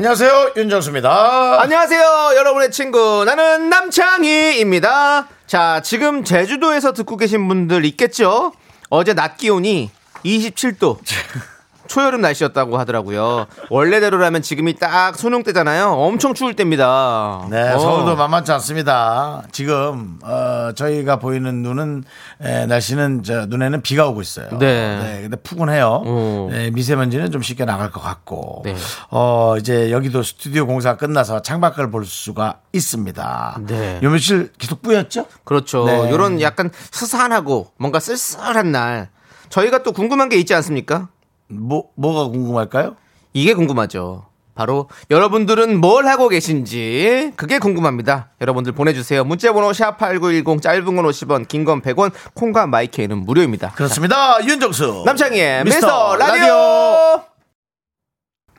안녕하세요 윤정수입니다. 안녕하세요, 여러분의 친구. 나는 남창희입니다. 자, 지금 제주도에서 듣고 계신 분들 있겠죠? 어제 낮 기온이 27도. 초여름 날씨였다고 하더라고요. 원래대로라면 지금이 딱 수능 때잖아요. 엄청 추울 때입니다. 네, 어. 서울도 만만치 않습니다. 지금 어, 저희가 보이는 눈은 에, 날씨는 저 눈에는 비가 오고 있어요. 네. 근데 푸근해요. 어. 네, 미세먼지는 좀 쉽게 나갈 것 같고. 네. 어, 이제 여기도 스튜디오 공사 끝나서 창밖을 볼 수가 있습니다. 네. 요 며칠 계속 뿌였죠? 그렇죠. 네. 요런 약간 스산하고 뭔가 쓸쓸한 날. 저희가 또 궁금한 게 있지 않습니까? 뭐 뭐가 궁금할까요? 이게 궁금하죠. 바로 여러분들은 뭘 하고 계신지 그게 궁금합니다. 여러분들 보내주세요. 문자번호 샵8910 짧은 건 50원 긴 건 100원 콩과 마이케이는 무료입니다. 그렇습니다. 윤정수. 남창희의 미스터 미스터 라디오. 라디오.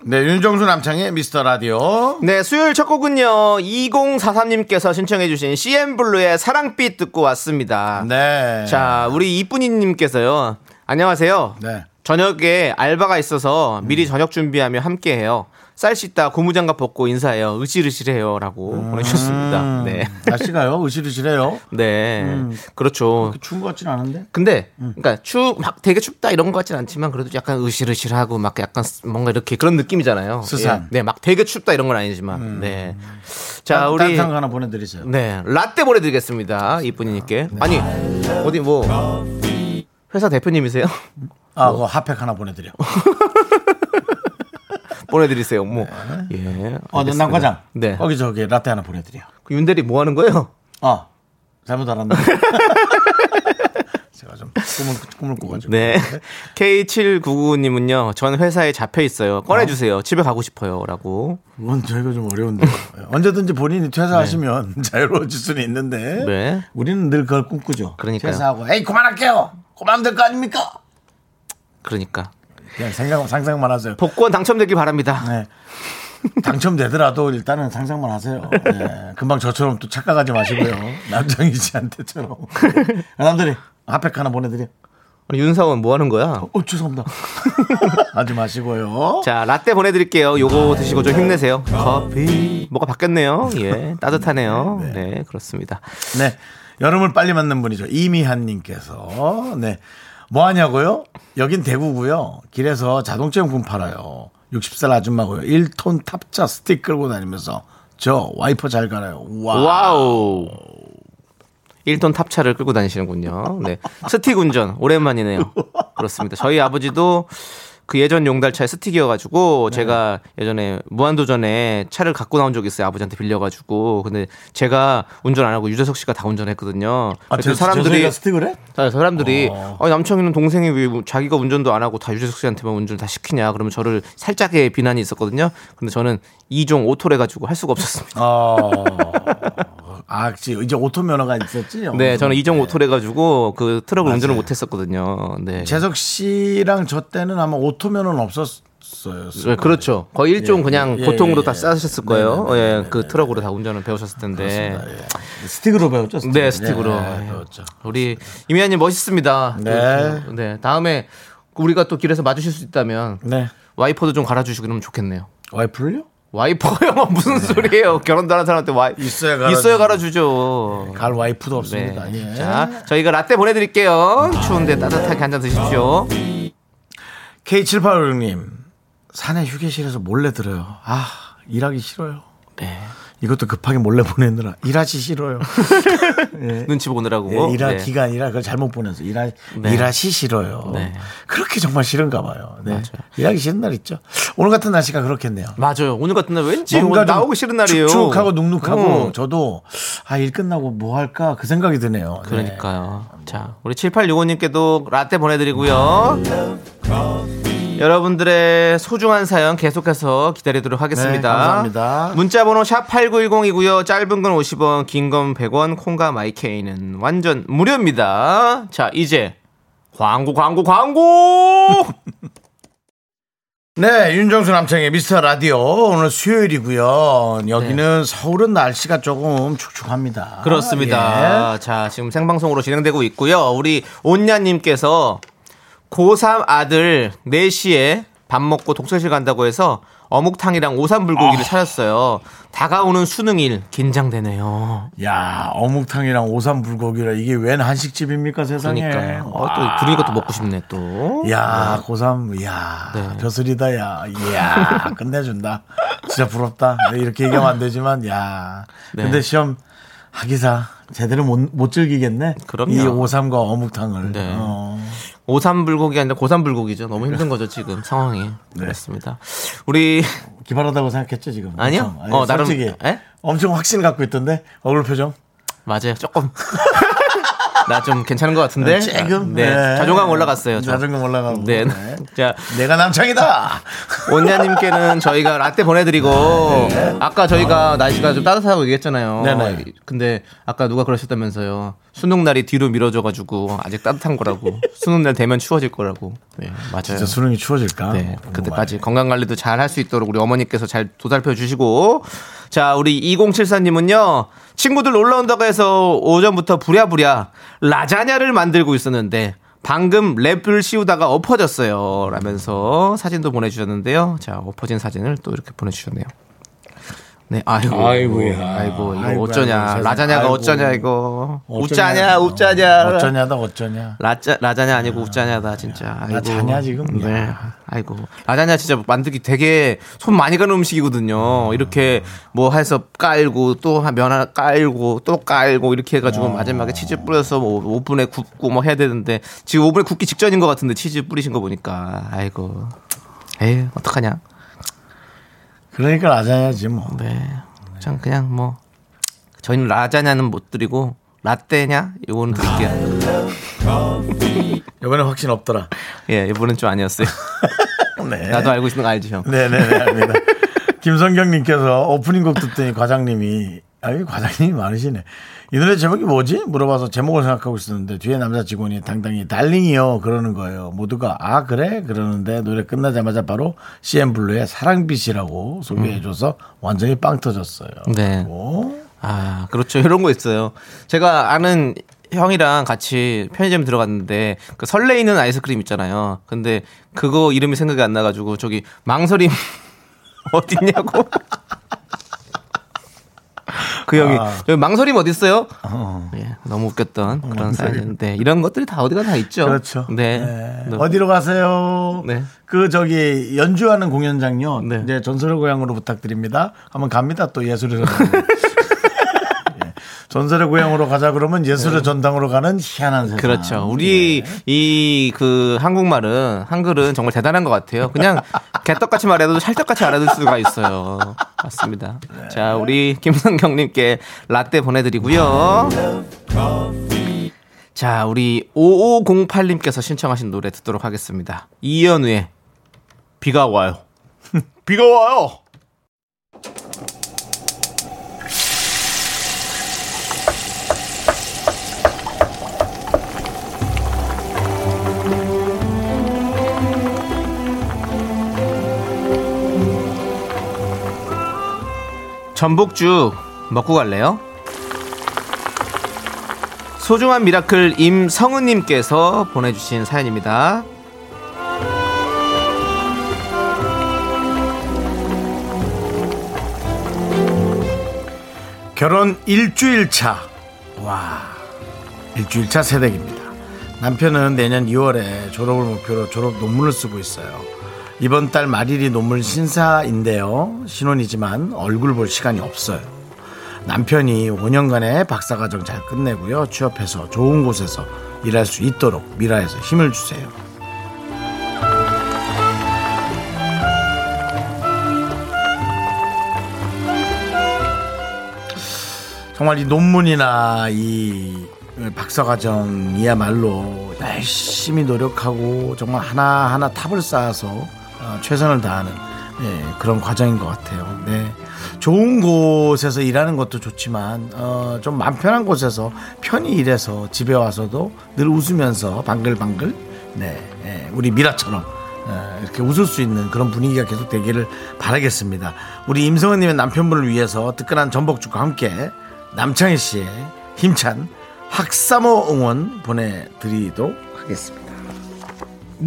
네, 윤정수 남창의 미스터 라디오. 네, 수요일 첫 곡은요. 2043님께서 신청해주신 CN블루의 사랑빛 듣고 왔습니다. 네. 자, 우리 이쁜이님께서요. 안녕하세요. 네. 저녁에 알바가 있어서 미리 저녁 준비하며 함께 해요. 쌀 씻다 고무장갑 벗고 인사해요. 으실으실해요라고 보내주셨습니다. 네, 날씨가요? 으실으실해요. 네, 그렇죠. 추운 것 같진 않은데. 근데 그러니까 추 막 되게 춥다 이런 것 같진 않지만 그래도 약간 으실으실하고 막 약간 뭔가 이렇게 그런 느낌이잖아요. 스산. 예. 네, 막 되게 춥다 이런 건 아니지만. 네. 자, 우리 따뜻한 거 하나 보내드리세요. 네 라떼 보내드리겠습니다. 이쁜이님께. 아니 어디 뭐 회사 대표님이세요? 아, 그 핫팩 하나 보내드려. 보내드리세요. 뭐 예. 어, 알겠습니다. 남과장. 네. 거기 저기 라떼 하나 보내드려. 그 윤대리 뭐 하는 거예요? 어, 잘못 알았네. 제가 좀 꿈을, 꿈을 꾸가지고. 네. K7999님은요, 전 회사에 잡혀 있어요. 꺼내 주세요. 집에 가고 싶어요. 라고. 그건 저희가 좀 어려운데. 언제든지 본인이 퇴사하시면 자유로워질 수는 있는데. 네. 우리는 늘 그걸 꿈꾸죠. 그러니까요. 퇴사하고, 에이, 그만할게요! 그만하면 될거 아닙니까? 그러니까. 그냥 생각, 상상만 하세요. 복권 당첨되길 바랍니다. 네. 당첨되더라도 일단은 상상만 하세요. 네. 금방 저처럼 또 착각하지 마시고요. 남정희 씨한테처럼. 남들이 핫팩 하나 보내드려. 우리 윤사원 뭐 하는 거야? 어, 죄송합니다. 하지 마시고요. 자, 라떼 보내드릴게요. 요거 드시고 좀 힘내세요. 커피. 뭐가 바뀌었네요. 예. 따뜻하네요. 네, 그렇습니다. 네. 여름을 빨리 맞는 분이죠. 이미한님께서. 네. 뭐 하냐고요? 여긴 대구고요. 길에서 자동차 용품 팔아요. 60살 아줌마고요. 1톤 탑차 스틱 끌고 다니면서 저 와이퍼 잘 갈아요. 와. 와우. 1톤 탑차를 끌고 다니시는군요. 네. 스틱 운전. 오랜만이네요. 그렇습니다. 저희 아버지도 그 예전 용달차에 스틱이어가지고 네. 제가 예전에 무한도전에 차를 갖고 나온 적이 있어요. 아버지한테 빌려가지고. 근데 제가 운전 안 하고 유재석 씨가 다 운전했거든요. 아, 저, 사람들이 스틱을 해? 자, 사람들이 어. 아, 남창이는 동생이 왜 자기가 운전도 안 하고 다 유재석 씨한테만 운전 다 시키냐 그러면 저를 살짝의 비난이 있었거든요. 근데 저는 이종 오토를 해가지고 할 수가 없었습니다. 어. 아, 그치. 이제 오토 면허가 있었지? 네, 저는 이종 네. 오토를 해가지고 그 트럭을 맞아요. 운전을 못 했었거든요. 네. 재석 씨랑 저 때는 아마 오토 면허는 없었어요. 네, 그렇죠. 거의 일종 예, 그냥 예, 보통으로 예, 다 예. 쓰셨을 거예요. 네, 네, 예, 그 네, 트럭으로 다 운전을 배우셨을 텐데. 예. 스틱으로 배웠죠? 스틱. 네, 스틱으로. 예, 예. 배웠죠. 우리 이미아님 멋있습니다. 네. 그, 네. 다음에 우리가 또 길에서 마주칠 수 있다면 네. 와이퍼도 좀 갈아주시고 그러면 좋겠네요. 와이프를요? 와이퍼요? 뭐 무슨 소리예요? 결혼도 하는 사람한테 와이 네. 있어야 갈아주죠. 있어야 갈아주죠. 갈 와이프도 네. 없습니다. 예. 자, 저희가 라떼 보내드릴게요. 추운데 따뜻하게 한 잔 드십시오. K7856님, 산에 휴게실에서 몰래 들어요. 아, 일하기 싫어요. 네. 이것도 급하게 몰래 보내느라 일하기 싫어요. 눈치 보느라고. 예, 일하 네. 기가 아니라 그걸 잘못 보내서 일하 네. 일하시 싫어요. 네. 그렇게 정말 싫은가 봐요. 네. 맞아요. 일하기 싫은 날 있죠. 오늘 같은 날씨가 그렇겠네요. 맞아요. 오늘 같은 날 왠지 뭔가 나오기 싫은 날이에요. 축축하고 눅눅하고 어. 저도 아 일 끝나고 뭐 할까 그 생각이 드네요. 네. 그러니까요. 자, 우리 7865님께도 라떼 보내드리고요. 여러분들의 소중한 사연 계속해서 기다리도록 하겠습니다. 네, 감사합니다. 문자 번호 샵 8910이고요. 짧은 건 50원, 긴 건 100원, 콩과 마이케이는 완전 무료입니다. 자, 이제 광고, 광고, 광고! 네, 윤정수 남창의 미스터 라디오 오늘 수요일이고요. 여기는 네. 서울은 날씨가 조금 축축합니다. 그렇습니다. 예. 자, 지금 생방송으로 진행되고 있고요. 우리 온냐님께서 고3 아들 4시에 밥 먹고 독서실 간다고 해서 어묵탕이랑 오삼불고기를 찾았어요. 다가오는 수능일 긴장되네요. 야, 어묵탕이랑 오삼 불고기라 이게 웬 한식집입니까 세상에? 그러니까 어, 와. 또 그러니까 또 먹고 싶네 또. 야, 고삼, 야, 네. 벼슬이다, 야, 이야, 끝내준다. 진짜 부럽다. 네, 이렇게 얘기하면 안 되지만, 야. 네. 근데 시험 하기사 제대로 못, 못 즐기겠네. 그럼요. 이 오삼과 어묵탕을. 네. 어. 오삼 불고기 아니라 고삼 불고기죠. 너무 힘든 거죠 지금 상황이. 네. 그렇습니다. 우리 기발하다고 생각했죠, 지금? 아니요. 엄청. 아니, 어, 나름- 솔직히. 에? 엄청 확신 갖고 있던데? 얼굴 표정? 맞아요 조금. 나 좀 괜찮은 것 같은데. 조금? 네. 네. 자존감 올라갔어요. 저. 자존감 올라가고. 네. 네. 자, 내가 남창이다! 온냐님께는 저희가 라떼 보내드리고 아까 저희가 날씨가 좀 따뜻하다고 얘기했잖아요. 네네. 근데 아까 누가 그러셨다면서요. 수능 날이 뒤로 미뤄져가지고 아직 따뜻한 거라고. 수능 날 되면 추워질 거라고. 네, 맞아요. 진짜 수능이 추워질까? 네. 그때까지 건강 관리도 잘 할 수 있도록 우리 어머니께서 잘 도살펴 주시고 자, 우리 2074님은요. 친구들 놀러 온다고 해서 오전부터 부랴부랴 라자냐를 만들고 있었는데 방금 랩을 씌우다가 엎어졌어요. 라면서 사진도 보내주셨는데요. 자, 엎어진 사진을 또 이렇게 보내주셨네요. 네, 아이고, 아이고야. 아이고, 이거 아이고, 어쩌냐, 아이고. 라자냐가 아이고. 어쩌냐 이거. 웃자냐, 웃자냐, 어쩌냐다, 어쩌냐. 라자 라자냐 아니고 웃자냐다 진짜. 아이고. 라자냐, 지금? 네. 야. 아이고. 라자냐 진짜 만들기 되게 손 많이 가는 음식이거든요. 이렇게 뭐 해서 깔고 또 면 하나 깔고 또 깔고 이렇게 해가지고 마지막에 치즈 뿌려서 뭐 오븐에 굽고 뭐 해야 되는데 지금 오븐에 굽기 직전인 것 같은데 치즈 뿌리신 거 보니까 아이고. 에이 어떡하냐. 그러니까 라자냐지, 뭐. 네. 참 그냥 뭐 저희는 라자냐는 못 드리고 라떼냐 이거는 드릴게요. 이번에 확신 없더라. 예, 이번엔 좀 아니었어요. 네. 나도 알고 있는 거 알지 형. 네네네, 압니다. 김성경님께서 오프닝 곡 듣더니 과장님이, 아이, 과장님이 많으시네. 이 노래 제목이 뭐지? 물어봐서 제목을 생각하고 있었는데 뒤에 남자 직원이 당당히 달링이요 그러는 거예요. 모두가 아 그래 그러는데 노래 끝나자마자 바로 CN블루의 사랑빛이라고 소개해줘서 완전히 빵 터졌어요. 네. 오. 아, 그렇죠. 이런 거 있어요. 제가 아는 형이랑 같이 편의점 들어갔는데 그 설레이는 아이스크림 있잖아요. 근데 그거 이름이 생각이 안 나가지고 저기 망설임 어딨냐고. 그 형이 아. 여기 망설임 어디 있어요? 예, 너무 웃겼던 그런 사연인데 이런 것들이 다 어디가 다 있죠. 그렇죠. 네. 네. 네. 어디로 가세요? 네. 그 저기 연주하는 공연장요. 네. 이제 전설의 고향으로 부탁드립니다. 한번 갑니다. 또 예술의 전당. 예. 전설의 고향으로 가자 그러면 예술의 전당으로 가는 희한한 세상. 네. 그렇죠. 우리 이그 한국말은 한글은 정말 대단한 것 같아요. 그냥 개떡같이 말해도 찰떡같이 알아들 수가 있어요. 맞습니다. 자, 우리 김성경님께 라떼 보내드리고요. 자, 우리 5508님께서 신청하신 노래 듣도록 하겠습니다. 이연우의 비가 와요. 비가 와요. 전복죽 먹고 갈래요? 소중한 miracle 임성은님께서 보내주신 사연입니다. 결혼 일주일 차. 와. 일주일 차 새댁입니다. 남편은 내년 2월에 졸업을 목표로 졸업 논문을 쓰고 있어요. 이번 달 말일이 논문 신사인데요. 신혼이지만 얼굴 볼 시간이 없어요. 남편이 5년간의 박사과정 잘 끝내고요. 취업해서 좋은 곳에서 일할 수 있도록 미라에서 힘을 주세요. 정말 이 논문이나 이 박사과정이야말로 열심히 노력하고 정말 하나하나 탑을 쌓아서 어, 최선을 다하는 예, 그런 과정인 것 같아요. 네. 좋은 곳에서 일하는 것도 좋지만 어, 좀 마음 편한 곳에서 편히 일해서 집에 와서도 늘 웃으면서 방글방글 네, 예, 우리 미라처럼 어, 이렇게 웃을 수 있는 그런 분위기가 계속 되기를 바라겠습니다. 우리 임성은님의 남편분을 위해서 뜨끈한 전복죽과 함께 남창희 씨의 힘찬 학사모 응원 보내드리도록 하겠습니다.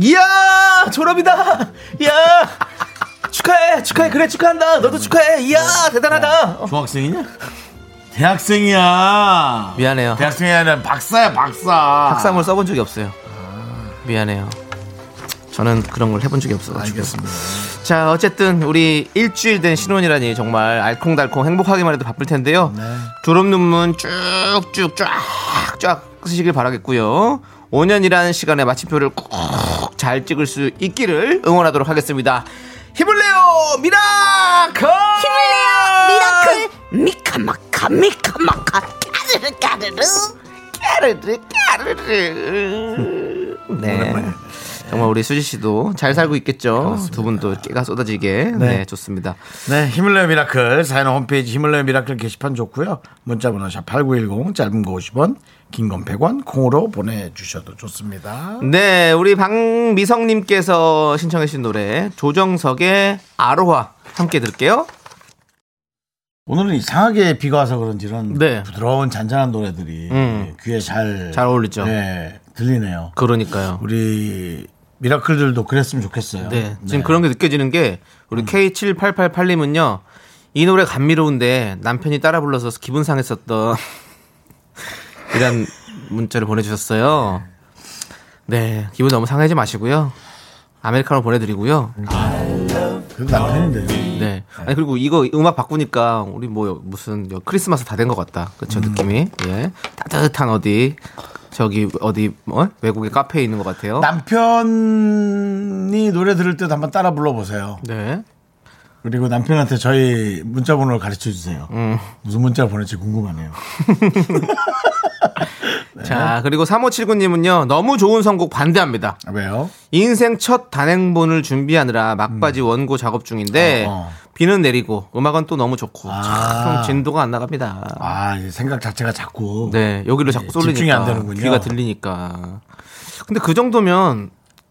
이야 졸업이다. 이야 축하해 축하해 그래 축하한다. 너도 축하해. 이야 대단하다. 중학생이냐? 대학생이야. 미안해요. 대학생이 아니라 박사야 박사. 학사물 써본 적이 없어요. 미안해요. 저는 그런 걸 해본 적이 없어가지고. 알겠습니다. 자, 어쨌든 우리 일주일 된 신혼이라니 정말 알콩달콩 행복하기만 해도 바쁠 텐데요. 네. 졸업 논문 쭉쭉 쫙쫙 쓰시길 바라겠고요. 5년이라는 시간에 마침표를 꼭 잘 찍을 수 있기를 응원하도록 하겠습니다. 힘을 내요 miracle! 힘을 내요 miracle 미카마카 미카마카 까르르 까르르 까르르 까르르 네. 정말 우리 수지 씨도 잘 살고 있겠죠. 두 분도 깨가 쏟아지게. 네, 좋습니다. 네, 힘을 내요 miracle 사연 홈페이지 힘을 내요 miracle 게시판 좋고요. 문자 번호 샵8910 짧은 거 50원, 긴 건 100원 콩으로 보내주셔도 좋습니다. 네, 우리 박미성님께서 신청해주신 노래 조정석의 아로하 함께 들을게요. 오늘은 이상하게 비가 와서 그런지 이런 네. 부드러운 잔잔한 노래들이 음. 귀에 잘, 잘 어울리죠. 네, 들리네요. 그러니까요. 우리 미라클들도 그랬으면 좋겠어요. 네, 지금 그런 게 느껴지는 게 우리 K7888님은요 이 노래 감미로운데 남편이 따라 불러서 기분 상했었던 이런 문자를 보내주셨어요. 네, 기분 너무 상하지 마시고요. 아메리카노 보내드리고요. 그래도 남편인데요. 네. 아니 그리고 이거 음악 바꾸니까 우리 뭐 무슨 크리스마스 다 된 것 같다. 그쵸 느낌이. 예. 따뜻한 어디 저기 어디 뭐 외국의 카페에 있는 것 같아요. 남편이 노래 들을 때도 한번 따라 불러보세요. 네. 그리고 남편한테 저희 문자 번호를 가르쳐 주세요. 음. 무슨 문자를 보낼지 궁금하네요. 자 그리고 3579님은요 너무 좋은 선곡 반대합니다. 아, 왜요? 인생 첫 단행본을 준비하느라 막바지 원고 작업 중인데 음. 어, 어. 비는 내리고 음악은 또 너무 좋고 아. 참 진도가 안 나갑니다. 아, 이 생각 자체가 자꾸. 네 여기로 자꾸 예, 쏠리니까 집중이 안 되는군요. 귀가 들리니까. 근데 그 정도면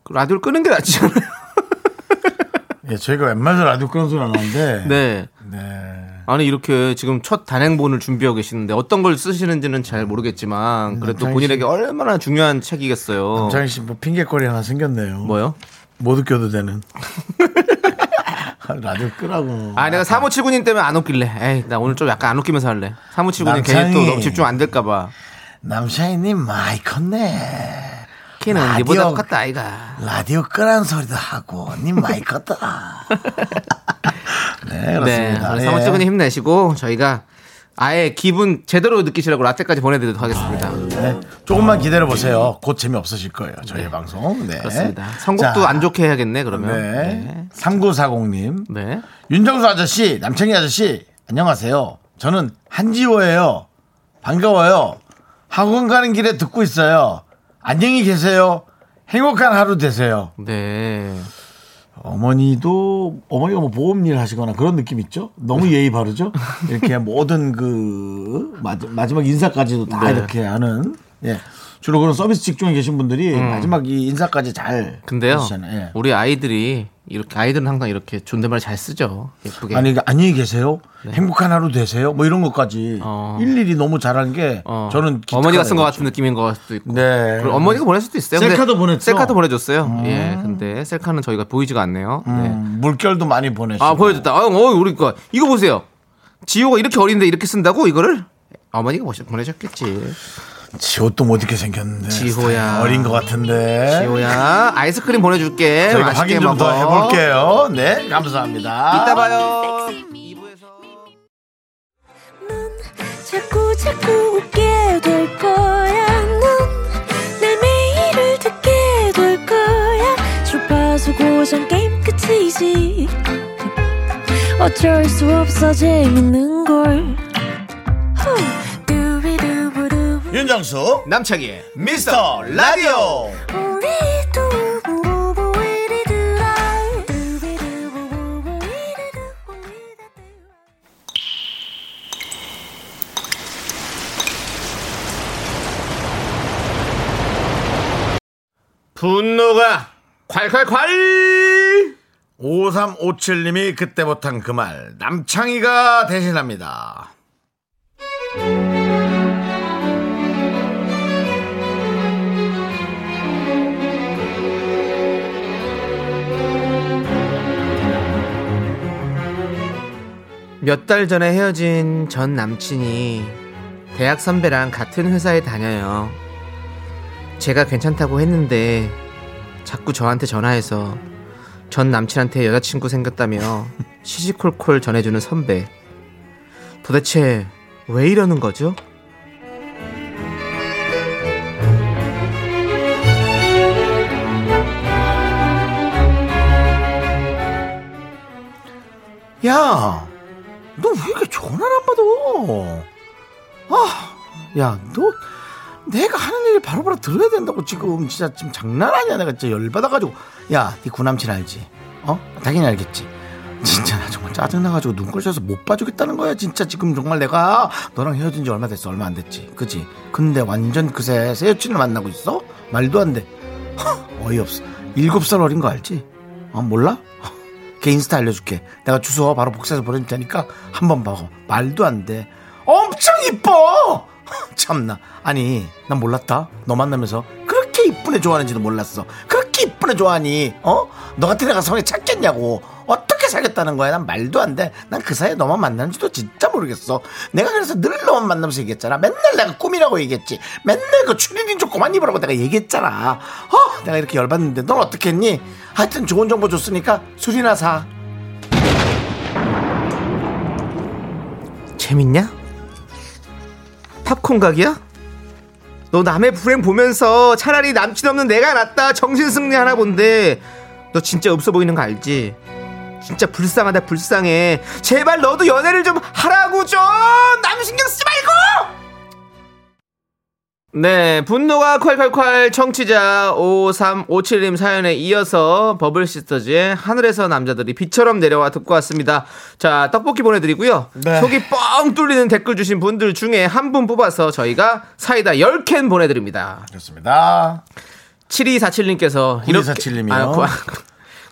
라디오를 끄는 게 낫지 않아요? 예, 저희가 웬만해서 라디오 끄는 소리 안 하는데. 네. 네. 아니 이렇게 지금 첫 단행본을 준비하고 계시는데 어떤 걸 쓰시는지는 잘 모르겠지만 그래도 남창희 본인에게 얼마나 중요한 책이겠어요. 장희 씨뭐 핑계거리 하나 생겼네요. 뭐요? 못 웃겨도 되는. 라디오 끄라고. 아 내가 3579님 때문에 안 웃길래. 에이 나 오늘 좀 약간 안 웃기면서 할래. 3579님 괜히 또 남창희. 너무 집중 안 될까봐. 남샤이님 많이 컸네. 키는. 니보다 컸다 아이가. 라디오 끄라는 소리도 하고, 님 많이 컸다. 네, 네. 그렇습니다. 예. 3579님 힘내시고 저희가 아예 기분 제대로 느끼시라고 라떼까지 보내드리도록 하겠습니다. 네, 조금만 기다려 보세요. 곧 재미 없으실 거예요. 저희 방송. 네. 그렇습니다. 선곡도 자, 안 좋게 해야겠네 그러면. 네. 네. 3940님. 네. 윤정수 아저씨, 남창희 아저씨, 안녕하세요. 저는 한지호예요. 반가워요. 학원 가는 길에 듣고 있어요. 안녕히 계세요. 행복한 하루 되세요. 네. 어머니도 어머니가 뭐 보험 일 하시거나 그런 느낌 있죠? 너무 예의 바르죠? 이렇게 모든 그 마지- 마지막 인사까지도 다 네. 이렇게 하는 예. 주로 그런 서비스 직종에 계신 분들이 마지막 이 인사까지 잘 음. 근데요. 하시잖아요. 예. 우리 아이들이 이렇게 아이들은 항상 이렇게 존댓말 잘 쓰죠. 예쁘게. 아니, 안녕히 계세요. 행복한 하루 되세요. 뭐 이런 것까지 네. 어. 일일이 너무 잘하는 게 어, 저는 어머니가 쓴것 기특하네요. 같은 느낌인 것 수도 있고. 네. 그리고 어머니가 보낼 수도 있어요. 셀카도 보냈죠? 셀카도 보내줬어요. 예, 근데 셀카는 저희가 보이지가 않네요. 네. 음, 물결도 많이 보내시고. 아 보여줬다. 아, 어, 우리 거 이거 보세요. 지호가 이렇게 어린데 이렇게 쓴다고 이거를 어머니가 보내셨겠지. 지호도 못 입게 생겼는데. 지호야. 어린 것 같은데. 지호야 아이스크림 보내줄게. 저희가 확인 좀 더. 해볼게요. 네, 감사합니다. 이따 봐요. 2부에서. 자꾸 자꾸 웃게 될 거야. 넌내 매일을 듣게 될 거야. 주파수 고정 게임 끝이지. 어쩔 수 없어 재밌는 걸. 후. 윤정수 남창희의 미스터 라디오. 분노가 콸콸콸 5357님이 그때 못한 그 말 남창희가 대신합니다 몇 달 전에 헤어진 전 남친이 대학 선배랑 같은 회사에 다녀요. 제가 괜찮다고 했는데 자꾸 저한테 전화해서 전 남친한테 여자친구 생겼다며 시시콜콜 전해주는 선배. 도대체 왜 이러는 거죠? 야, 너 왜 이렇게 전화를 안 받아? 아, 야, 너 내가 하는 얘기 바로바로 들어야 된다고 지금 진짜 지금 장난 아니야. 내가 진짜 열받아가지고. 야, 네 구남친 알지? 어? 당연히 알겠지. 진짜 나 정말 짜증나가지고 눈꼴 셔서 못 봐주겠다는 거야. 진짜 지금 정말 내가 너랑 헤어진 지 얼마 됐어? 얼마 안 됐지. 그지? 근데 완전 그새 새 여친을 만나고 있어? 말도 안 돼. 허, 어이없어. 일곱 살 어린 거 알지? 어, 몰라? 걔 인스타 알려줄게. 내가 주소 바로 복사해서 보내줄 테니까 한번 봐봐. 말도 안 돼. 엄청 이뻐! 참나. 아니, 난 몰랐다. 너 만나면서 그렇게 이쁜 애 좋아하는지도 몰랐어. 그렇게 이쁜 애 좋아하니, 어? 너 같은 애가 성에 찾겠냐고. 어떻게 사겠다는 거야? 난 말도 안 돼. 난 그 사이에 너만 만나는지도 진짜 모르겠어. 내가 그래서 늘 너만 만나면서 얘기했잖아. 맨날 내가 꿈이라고 얘기했지. 맨날 그 추리닝 좀 그만 입으라고 내가 얘기했잖아. 어? 내가 이렇게 열받는데 넌 어떻게 했니? 하여튼 좋은 정보 줬으니까 술이나 사. 재밌냐? 팝콘 각이야? 너 남의 불행 보면서 차라리 남친 없는 내가 낫다 정신승리 하나 본데 너 진짜 없어 보이는 거 알지? 진짜 불쌍하다 불쌍해 제발 너도 연애를 좀 하라고 좀 남 신경 쓰지 말고 네 분노가 콸콸콸 청취자 5357님 사연에 이어서 버블시스터즈의 하늘에서 남자들이 비처럼 내려와 듣고 왔습니다 자 떡볶이 보내드리고요 네. 속이 뻥 뚫리는 댓글 주신 분들 중에 한 분 뽑아서 저희가 사이다 10캔 보내드립니다 좋습니다. 7247님께서 9247 님이요.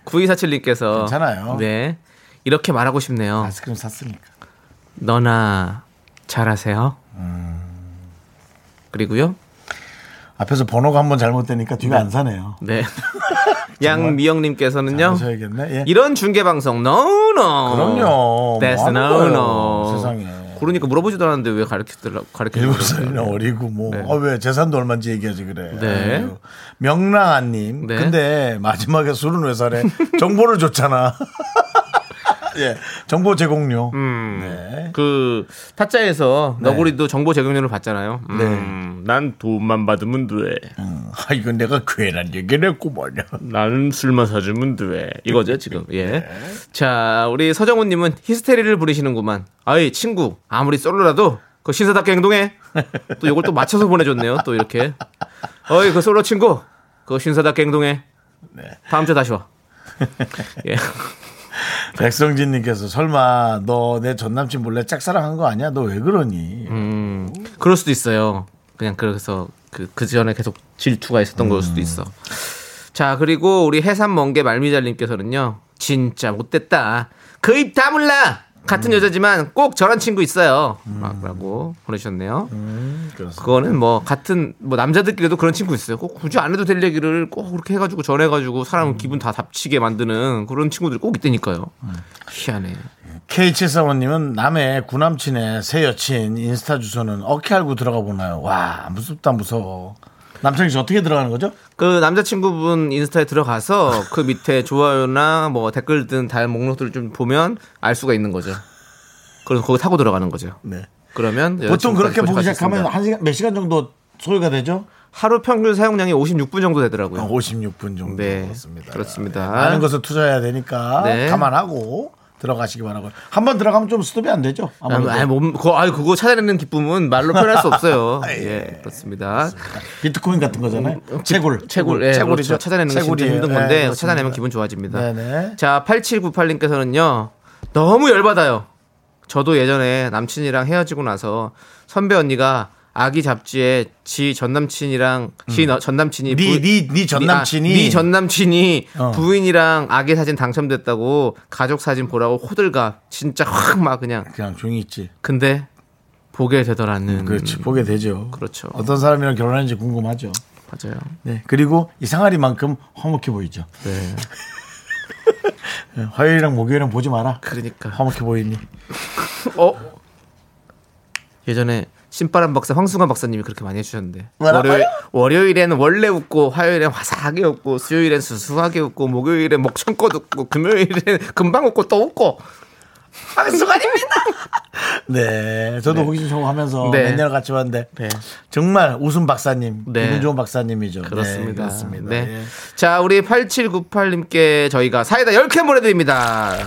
9247님께서 괜찮아요. 네. 이렇게 말하고 싶네요. 아이스크림 샀으니까. 너나 잘하세요. 그리고요. 앞에서 번호가 한번 잘못되니까 뒤가 안 사네요. 네. 양미영님께서는요. 예. 이런 중계 방송 no no. 그럼요. That's 뭐 no no. 세상에. 그러니까 물어보지도 않았는데 왜 가르치더라 가르쳐 일곱 살이나 어리고 뭐. 네. 어, 왜 재산도 얼마인지 얘기하지 그래. 네. 명랑아님. 네. 근데 마지막에 술은 왜 사래? 정보를 줬잖아. 예. 정보 제공료. 네. 그 타짜에서 너구리도 정보 제공료를 받잖아요. 네. 음, 난 돈만 받으면 돼. 아, 이건 내가 괜한 얘기를 했구먼요. 나는 술만 사주면 돼. 이거죠, 지금. 예. 네. 자, 우리 서정훈님은 히스테리를 부리시는구만. 아이, 친구. 아무리 솔로라도 그 신사답게 행동해. 또 이걸 또 맞춰서 보내줬네요. 또 이렇게. 어이, 그 솔로 친구. 그 신사답게 행동해. 네. 다음 주에 다시 와. 예. 백성진님께서 설마 너 내 전남친 몰래 짝사랑한 거 아니야? 너 왜 그러니? 음, 그럴 수도 있어요. 그냥 그래서 그, 그 전에 계속 질투가 있었던 걸 수도 있어. 자, 그리고 우리 해산 멍게 말미잘님께서는요, 진짜 못됐다. 그 입 다물라! 같은 여자지만 꼭 저런 친구 있어요. 막 라고 보내주셨네요. 그렇습니다. 그거는 뭐 같은 뭐 남자들끼리도 그런 친구 있어요. 꼭 굳이 안 해도 될 얘기를 꼭 그렇게 해가지고 전해가지고 사람 기분 다 잡치게 만드는 그런 친구들이 꼭 있다니까요. 희한해. K745님은 남의 구남친의 새 여친 인스타 주소는 어떻게 알고 들어가 보나요? 와, 무섭다, 무서워. 남창이 씨 어떻게 들어가는 거죠? 그 남자친구분 인스타에 들어가서 그 밑에 좋아요나 뭐 댓글 등 다른 목록들을 좀 보면 알 수가 있는 거죠. 그래서 거기 타고 들어가는 거죠. 네. 그러면 보통 그렇게 보기 시작하면. 한 시간, 몇 시간 정도 소요가 되죠? 하루 평균 사용량이 56분 정도 되더라고요. 56분 정도 네, 그렇습니다. 그렇습니다. 많은 것을 투자해야 되니까 네. 감안하고 들어가시기 바라고요. 한번 들어가면 좀 스톱이 안 되죠? 아무래도. 아, 몸, 그거, 아, 그거 찾아내는 기쁨은 말로 표현할 수 없어요. 예, 그렇습니다. 비트코인 같은 거잖아요. 채굴. 채굴, 예, 채굴이죠. 그렇죠. 찾아내는 게 진짜. 힘든 예, 건데 그렇습니다. 찾아내면 기분 좋아집니다. 네네. 자, 8798님께서는요, 너무 열받아요. 저도 예전에 남친이랑 헤어지고 나서 선배 언니가 아기 잡지에 지 전남친이랑 지 너- 전남친이 음. 네, 네, 네 전남친이. 네 전남친이 어. 부인이랑 아기 사진 당첨됐다고 가족 사진 보라고 호들갑 진짜 확 막 그냥 그냥 조용히 있지. 근데 보게 되더라는 그렇지. 보게 되죠. 그렇죠. 어떤 사람이랑 결혼하는지 궁금하죠. 맞아요. 네. 그리고 이 상아리만큼 허무해 보이죠. 네. 네, 화요일이랑 목요일은 보지 마라. 그러니까 허무해 보이니. 어 예전에 신바람 박사 황승환 박사님이 그렇게 많이 해주셨는데? 월요일, 월요일에는 원래 웃고 화요일엔 화사하게 웃고 수요일엔 수수하게 웃고 목요일엔 목청껏 웃고 금요일엔 금방 웃고 또 웃고 황승환입니다. 네. 저도 호기심 송 하면서 네. 몇 년을 같이 봤는데 네. 정말 웃음 박사님. 네. 기분 좋은 박사님이죠. 그렇습니다. 네, 그렇습니다. 네. 예. 자, 우리 8798님께 저희가 사이다 10캔 보내드립니다.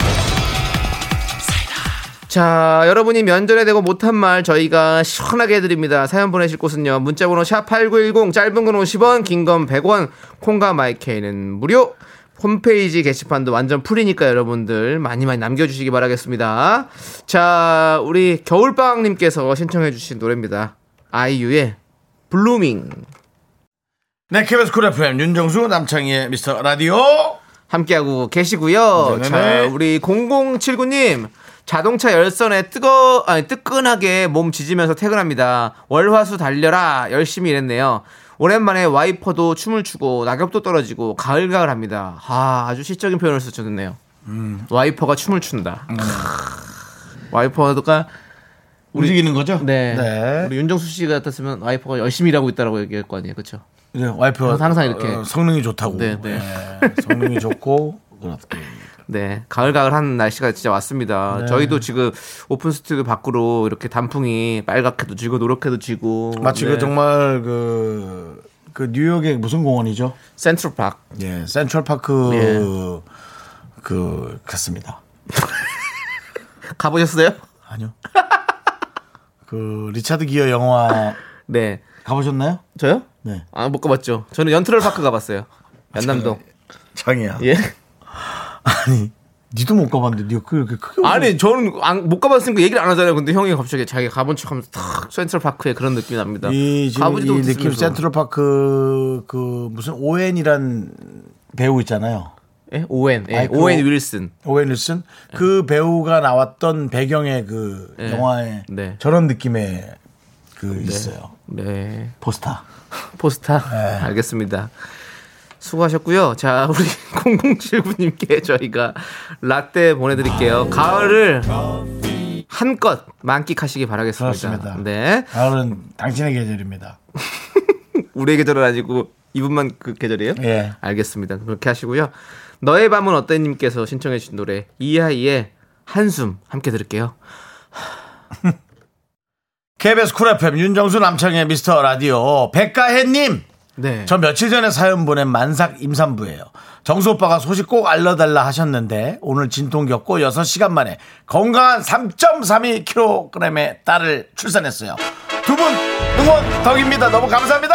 자, 여러분이 면전에 대고 못한 말 저희가 시원하게 해드립니다. 사연 보내실 곳은요. 문자번호 샵8910 짧은 건 50원, 긴 건 100원, 콩과 마이케이는 무료. 홈페이지 게시판도 완전 풀이니까 여러분들 많이 많이 남겨주시기 바라겠습니다. 자, 우리 겨울방님께서 신청해주신 노래입니다. 아이유의 Blueming. 네, KBS 쿨 FM 윤정수 남창희의 미스터 라디오. 함께하고 계시고요. 네네네. 자, 우리 0079님. 자동차 열선에 뜨거, 아니, 뜨끈하게 몸 지지면서 퇴근합니다. 월화수 달려라. 열심히 일했네요. 오랜만에 와이퍼도 춤을 추고 낙엽도 떨어지고 가을가을 합니다. 아, 아주 시적인 표현을 쓰셨네요. 와이퍼가 춤을 춘다. 크. 와이퍼가 움직이는 거죠? 네. 네. 우리 윤정수 씨 같았으면 와이퍼가 열심히 일하고 있다라고 얘기할 거 아니에요. 그렇죠? 이제 와이프가 항상- 항상 이렇게. 어, 성능이 좋다고. 네, 네. 성능이 좋고 그렇게. 네, 가을가을한 날씨가 진짜 왔습니다. 네. 저희도 지금 오픈 스튜디오 밖으로 이렇게 단풍이 빨갛게도 지고 노랗게도 지고 마치 네. 그 정말 그, 그 뉴욕의 무슨 공원이죠? 센트럴 파크 예, 센트럴 파크 예. 그 갔습니다. 가보셨어요? 아니요. 그 리차드 기어 영화 네, 가보셨나요? 저요? 네. 아 못 가봤죠. 저는 연트럴 파크 가봤어요. 연남동. 장이야. 예? 아니, 니도 못 가봤는데 니가 그렇게 크게 아니 저는 안- 못 가봤으니까 얘기를 안 하잖아요. 근데 형이 갑자기 자기 가본 척하면서 탁 센트럴 파크에 그런 느낌이 납니다. 이 지금 이 느낌 못했으면서. 센트럴 파크 그 무슨 오웬이란 배우 있잖아요. 예? 오웬, 예, 아니, 그 오웬 오- 윌슨. 오웬 윌슨 그 배우가 나왔던 배경의 그 네. 영화에 네. 저런 느낌의 그 있어요. 네, 포스터. 포스타. 네. 알겠습니다. 수고하셨고요. 자, 우리 0079님께 저희가 라떼 보내드릴게요. 가을을 한껏 만끽하시기 바라겠습니다. 그렇습니다. 네. 가을은 당신의 계절입니다. 우리의 계절은 아니고 이분만 그 계절이에요? 예. 알겠습니다. 그렇게 하시고요. 너의 밤은 어때님께서 신청해 주신 노래 이하이의 한숨 함께 들을게요. KBS 쿨 FM 윤정수 남창희의 미스터 라디오 백가혜님 네. 저 며칠 전에 사연 보낸 만삭 임산부예요. 정수 오빠가 소식 꼭 알려달라 하셨는데 오늘 진통 겪고 6시간 만에 건강한 3.32kg의 딸을 출산했어요. 두 분 응원 덕입니다. 너무 감사합니다.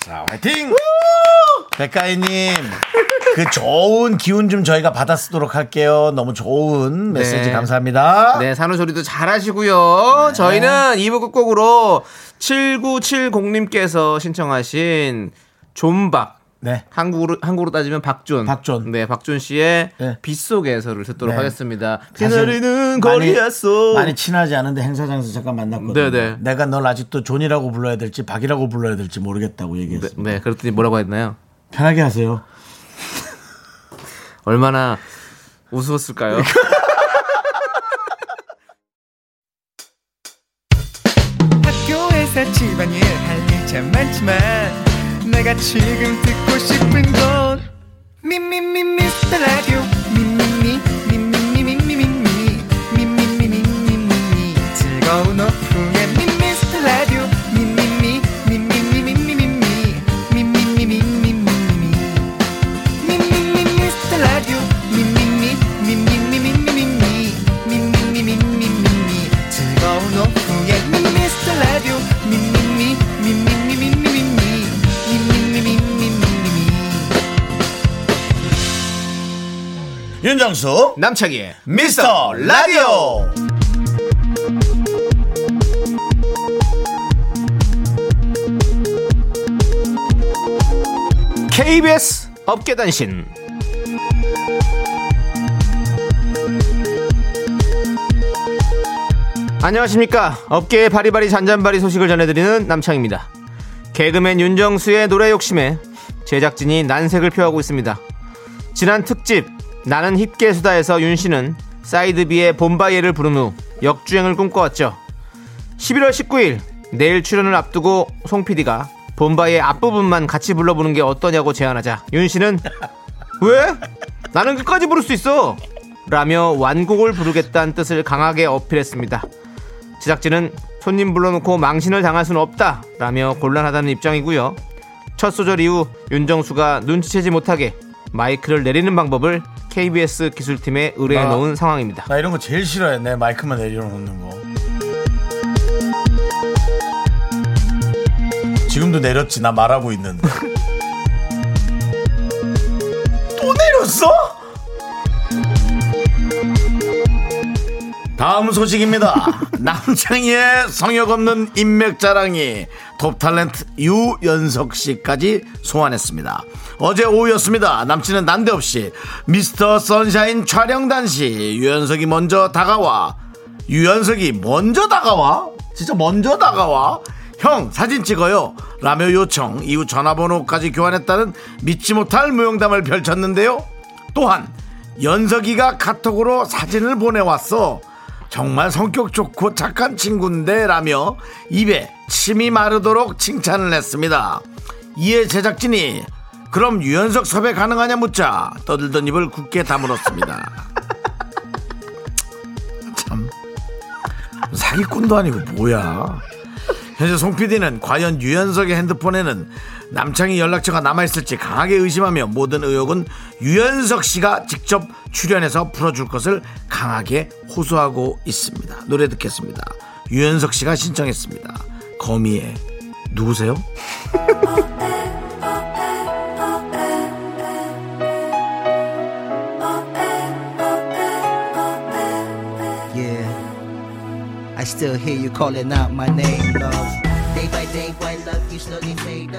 자 화이팅. 백가혜님 그 좋은 기운 좀 저희가 받아 쓰도록 할게요. 너무 좋은 메시지 네. 감사합니다. 네, 산후조리도 잘 하시고요. 저희는 2부 끝곡으로 7970님께서 신청하신 존박. 네. 한국으로, 한국으로 따지면 박존. 박존. 네, 박존 씨의 네. 빗속에서를 듣도록 네. 하겠습니다. 많이- 거리였어. 많이 친하지 않은데 행사장에서 잠깐 만났거든요. 네네. 내가 널 아직도 존이라고 불러야 될지 박이라고 불러야 될지 모르겠다고 네, 얘기했습니다. 네, 그랬더니 뭐라고 했나요? 편하게 하세요. 얼마나 우스웠을까요? 학교에서 집안일 할일참 많지만 내가 지금 듣고 싶은 건 미미미 미스터 라디오 윤정수 남창희의 미스터 라디오. KBS 업계단신. 안녕하십니까. 업계의 바리바리 잔잔바리 소식을 전해드리는 남창입니다. 개그맨 윤정수의 노래 욕심에 제작진이 난색을 표하고 있습니다. 지난 특집 나는 힙계 수다에서 윤 씨는 사이드비의 봄바이에를 부른 후 역주행을 꿈꿔왔죠. 11월 19일 내일 출연을 앞두고 송 PD가 봄바이의 앞부분만 같이 불러보는 게 어떠냐고 제안하자 윤 씨는 왜? 나는 끝까지 부를 수 있어! 라며 완곡을 부르겠다는 뜻을 강하게 어필했습니다. 제작진은 손님 불러놓고 망신을 당할 수는 없다 라며 곤란하다는 입장이고요. 첫 소절 이후 윤정수가 눈치채지 못하게 마이크를 내리는 방법을 KBS 기술팀에 의뢰해 나- 놓은 상황입니다. 나 이런 거 제일 싫어해. 내 마이크만 내려놓는 거. 지금도 내렸지. 나 말하고 있는데. 또 내렸어? 다음 소식입니다. 남창희의 성역 없는 인맥 자랑이 톱 탤런트 유연석 씨까지 소환했습니다. 어제 오후였습니다. 남친은 난데없이 미스터 선샤인 촬영 당시 유연석이 먼저 다가와 유연석이 먼저 다가와? 진짜 먼저 다가와? 형 사진 찍어요. 라며 요청 이후 전화번호까지 교환했다는 믿지 못할 무용담을 펼쳤는데요. 또한 연석이가 카톡으로 사진을 보내왔어 정말 성격 좋고 착한 친구인데 라며 입에 침이 마르도록 칭찬을 했습니다. 이에 제작진이 그럼 유연석 섭외 가능하냐 묻자 떠들던 입을 굳게 다물었습니다. 참. 사기꾼도 아니고 뭐야. 현재 송 PD는 과연 유연석의 핸드폰에는 남창희 연락처가 남아있을지 강하게 의심하며 모든 의혹은 유연석 씨가 직접 출연해서 풀어줄 것을 강하게 호소하고 있습니다. 노래 듣겠습니다. 유연석 씨가 신청했습니다. 거미의 누구세요? I still hear you calling out my name, love. Day by day, while love you slowly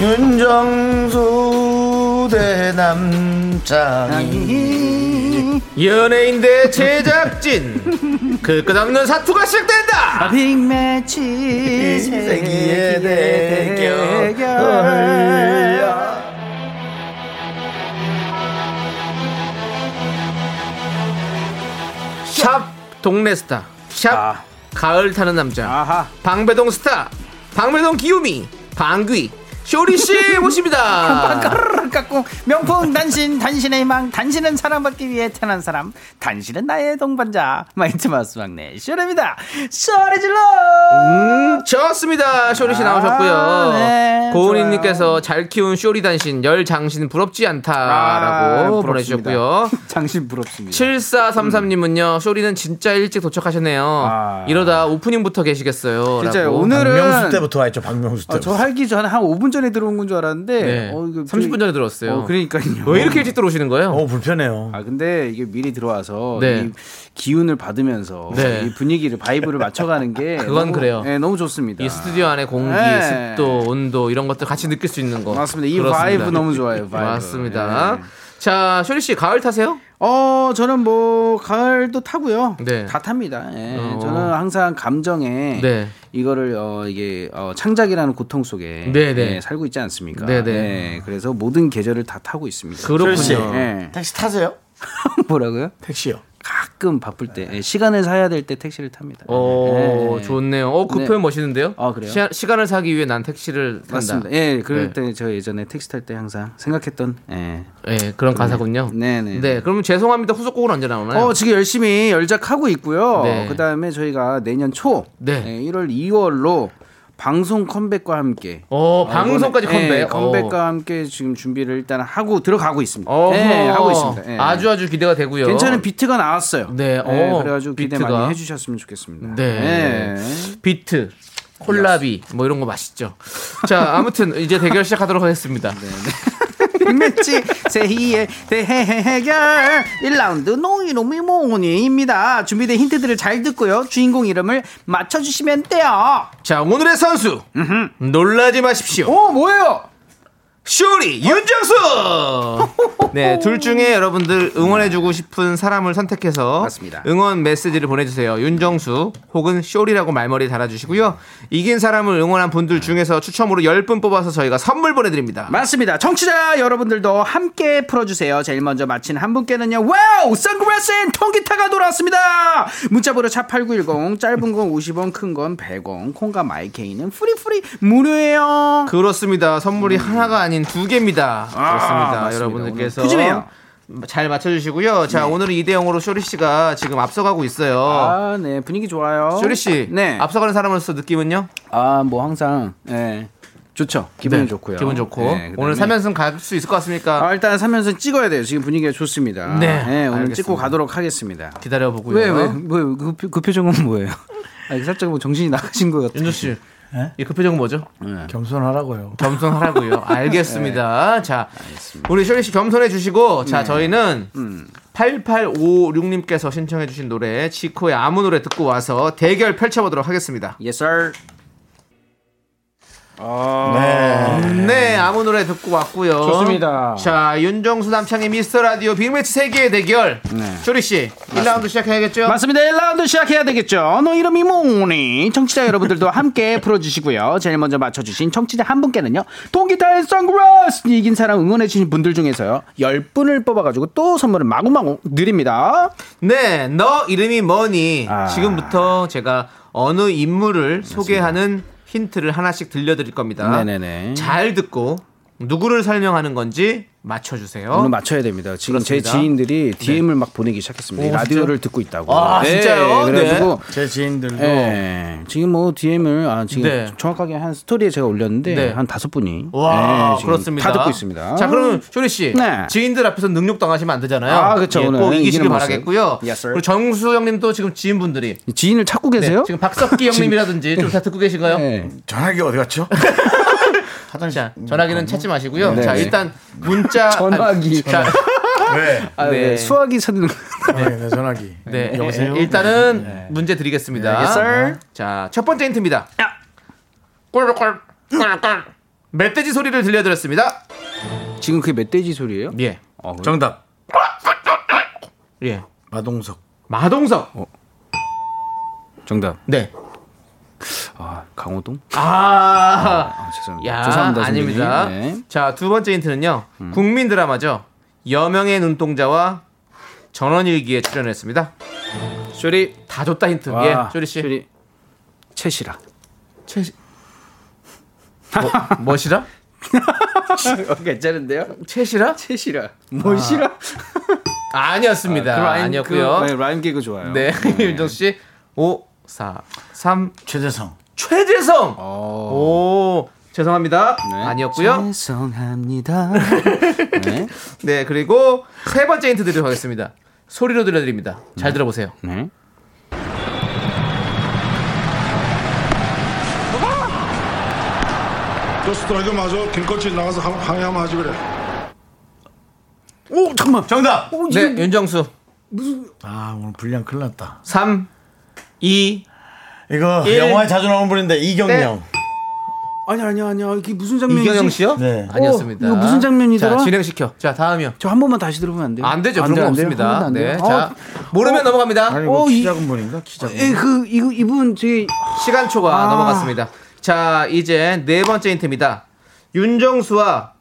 윤정수 대 남창희. 연예인 대 제작진. 그 끝없는 사투가 시작된다. 빅매치 세기의 대결. 샵 동네 스타. 샵 아. 가을 타는 남자. 아하. 방배동 스타. 방배동 기우미. 방귀 쇼리 씨 모십니다 깎고 명품 단신 단신의 희망 단신은 사랑받기 위해 태어난 사람 단신은 나의 동반자 마이티 마우스 막내 쇼리입니다 소리 질러 음, 좋습니다. 쇼리 씨 나오셨고요. 아, 네, 고은희님께서 잘 키운 쇼리 단신 열 장신 부럽지 않다라고 아, 보내주셨고요. 장신 부럽습니다 7433님은요, 쇼리는 진짜 일찍 도착하셨네요. 아. 이러다 오프닝부터 계시겠어요. 라고. 오늘은 박명수 때부터 왔죠 박명수 아, 때부터 저 하기 전에 한 5분 전에 들어온 건 줄 알았는데 네. 어, 이거 30분 전에 들어왔어요. 어, 그러니까요 왜 이렇게 일찍 들어오시는 거예요? 어 불편해요 아 근데 이게 미리 들어와서 네. 이 기운을 받으면서 네. 이 분위기를 vibe를 맞춰가는 게 그건 너무, 그래요. 네, 너무 좋습니다. 이 스튜디오 안에 공기, 네. 습도, 온도 이런 것들 같이 느낄 수 있는 거. 맞습니다. 이 그렇습니다. vibe 너무 좋아요. vibe. 맞습니다. 네. 자, 쇼리 씨 가을 타세요? 어, 저는 뭐 가을도 타고요. 네. 다 탑니다. 예. 어. 저는 항상 감정에 네. 이거를 어 이게 어 창작이라는 고통 속에 네, 네. 예, 살고 있지 않습니까? 네, 네. 예, 그래서 모든 계절을 다 타고 있습니다. 그렇군요. 씨, 예. 택시 타세요? 뭐라고요? 택시요. 가끔 바쁠 때 예, 시간을 사야 될 때 택시를 탑니다. 오, 예. 좋네요. 어, 그 네. 표현 멋있는데요? 아, 그래요? 시, 간을 사기 위해 난 택시를 탄다. 맞습니다. 예, 그럴 네. 때저 예전에 택시 탈 때 항상 생각했던 예. 예, 그런 가사군요. 네, 네. 네, 그러면 죄송합니다. 후속곡은 언제 나오나요? 어, 지금 열심히 열작하고 있고요. 네. 그다음에 저희가 내년 초 네. 예, 1월 2월로 방송 컴백과 함께 어, 방송까지 이번에, 컴백. 예, 컴백과 함께 지금 준비를 일단 하고 들어가고 있습니다. 어, 예, 하고 있습니다. 예. 아주 아주 기대가 되고요. 괜찮은 비트가 나왔어요. 네, 예, 어, 그래가지고 기대 비트가. 많이 해주셨으면 좋겠습니다. 네. 예. 비트, 콜라비 뭐 이런 거 맛있죠. 자, 아무튼 이제 대결 시작하도록 하겠습니다. 빅매치 제2의 대해결 1라운드 농이놈이 모니입니다. 준비된 힌트들을 잘 듣고요. 주인공 이름을 맞춰주시면 돼요. 자, 오늘의 선수 놀라지 마십시오. 오 뭐예요? 쇼리 윤정수. 네, 둘 중에 여러분들 응원해주고 싶은 사람을 선택해서 맞습니다. 응원 메시지를 보내주세요. 윤정수 혹은 쇼리라고 말머리 달아주시고요. 이긴 사람을 응원한 분들 중에서 추첨으로 10분 뽑아서 저희가 선물 보내드립니다. 맞습니다. 청취자 여러분들도 함께 풀어주세요. 제일 먼저 맞힌 한 분께는요. Wow! 선글라스 and 통기타가 돌아왔습니다. 문자번호 샵8910 짧은 건 50원 큰 건 100원 콩과 마이케이는 free free 무료예요. 그렇습니다. 선물이 하나가 아닌 두 개입니다. 그렇습니다. 맞습니다. 여러분들께서 푸짐해요. 잘 맞춰주시고요. 자, 오늘은 2대 0으로 쇼리 씨가 지금 앞서가고 있어요. 아, 네. 분위기 좋아요. 쇼리 씨, 네. 앞서가는 사람으로서 느낌은요? 아, 뭐 항상 예. 좋죠. 기분이 네, 좋고요. 기분 좋고 네, 오늘 그다음에 3연승 갈 수 있을 것 같습니까? 아, 일단 3연승 찍어야 돼요. 지금 분위기가 좋습니다. 네, 오늘 알겠습니다. 찍고 가도록 하겠습니다. 기다려 보고요. 왜, 왜, 뭐, 그, 표- 그 표정은 뭐예요? 아, 살짝 뭐 정신이 나가신 것 같아요. 윤조 씨, 이그 표정은 뭐죠? 겸손하라고요. 겸손하라고요. 알겠습니다. 자, 우리 쇼리 씨 겸손해 주시고, 자, 저희는 8856님께서 신청해 주신 노래, 지코의 아무 노래 듣고 와서 대결 펼쳐보도록 하겠습니다. Yes, sir. 네, 아무 노래 듣고 왔고요. 좋습니다. 자, 윤정수 남창의 미스터 라디오 빅매치 세계의 대결. 쇼리 씨, 1라운드 시작해야겠죠? 맞습니다. 1라운드 시작해야 되겠죠. 너 이름이 뭐니? 청취자 여러분들도 함께 풀어 주시고요. 제일 먼저 맞춰 주신 청취자 한 분께는요. 통기타의 선글라스! 이긴 사람 응원해 주신 분들 중에서요. 10분을 뽑아 가지고 또 선물을 마구마구 드립니다. 네, 너 이름이 뭐니? 아. 지금부터 제가 어느 인물을 소개하는 힌트를 하나씩 들려드릴 겁니다. 네네네. 잘 듣고 누구를 설명하는 건지 맞춰주세요. 오늘 맞춰야 됩니다. 지금 제 그렇습니다. 지인들이 DM을 막 보내기 시작했습니다. 이 오, 라디오를 듣고 있다고. 아, 진짜요? 그래가지고 제 지인들도 예, 지금 뭐 DM을 아 지금 네. 정확하게 한 스토리에 제가 올렸는데 네. 한 다섯 분이 와, 예, 그렇습니다. 다 듣고 있습니다. 자, 그러면 쇼리 씨, 네. 지인들 앞에서 능욕 당하시면 안 되잖아요. 아, 그쵸. 예, 오늘 꼭 이기시길. 바라겠고요. Yes, sir. 그리고 정수 형님도 지금 지인분들이 지인을 찾고 네, 계세요? 지금 박석기 형님이라든지 좀 다 듣고 계신가요? 네. 전화기 어디 갔죠? 자, 전화기는 찾지 마시고요. 네, 자, 네. 일단 문자 전화기. 자, 왜? 아, 네. 네. 수화기 찾는 네, 네, 전화기. 네, 여보세요? 일단은 문제 드리겠습니다. 네, yes, sir. 자, 첫 번째 힌트입니다. 꿀꿀 꿀꿀 멧돼지 소리를 들려드렸습니다. 지금 그게 멧돼지 소리예요? 예, 어? 정답. 예, 마동석. 마동석. 정답. 네. 아, 강호동? 아, 아, 죄송합니다. 야, 죄송합니다. 아닙니다. 네. 음. 자, 두 번째 힌트는요. 국민 드라마죠. 여명의 눈동자와 전원일기에 출연했습니다. 쇼리. 다 줬다 힌트. 와, 예, 쇼리 씨. 쇼리. 채시라. 최 뭐, 뭐시라? 어, 괜찮은데요? 최시라? 채시라. 뭐시라? 아 니었습니다. 그 라임, 아니었고요. 그, 네, 라임 개그 좋아요. 네, 윤정수 씨. 5, 4, 3. 최재성. 최재성! 어. 오, 죄송합니다. 네. 아니었고요. 죄송합니다. 네. 네, 그리고 세 번째 힌트 드리도록 하겠습니다. 소리로 들려드립니다. 잘 들어보세요. 네. 저 스트라이크 마저 김ቆ치 나가서 한번 하지 그래. 오, 잠깐만. 정답. 네, 윤정수. 아, 오늘 분량 큰일 났다. 3, 2, 이거 일. 영화에 자주 나오는 분인데 이경영. 아니 아니 아니야 이게 무슨 장면이지? 이경영 씨요? 네. 아니었습니다. 어, 이거 무슨 장면이더라? 자, 진행시켜. 자, 다음이요. 저 한 번만 다시 들으면 안 돼요? 안 되죠. 안 그런 거 돼요, 안 돼요? 없습니다. 안 네. 돼요? 자, 어, 모르면 넘어갑니다. 아니 뭐 어, 키 이- 작은 분인가? 키 작은 에, 그 이거 이분 되게 시간초가 아. 넘어갔습니다. 자, 이제 네 번째 힌트입니다. 윤정수와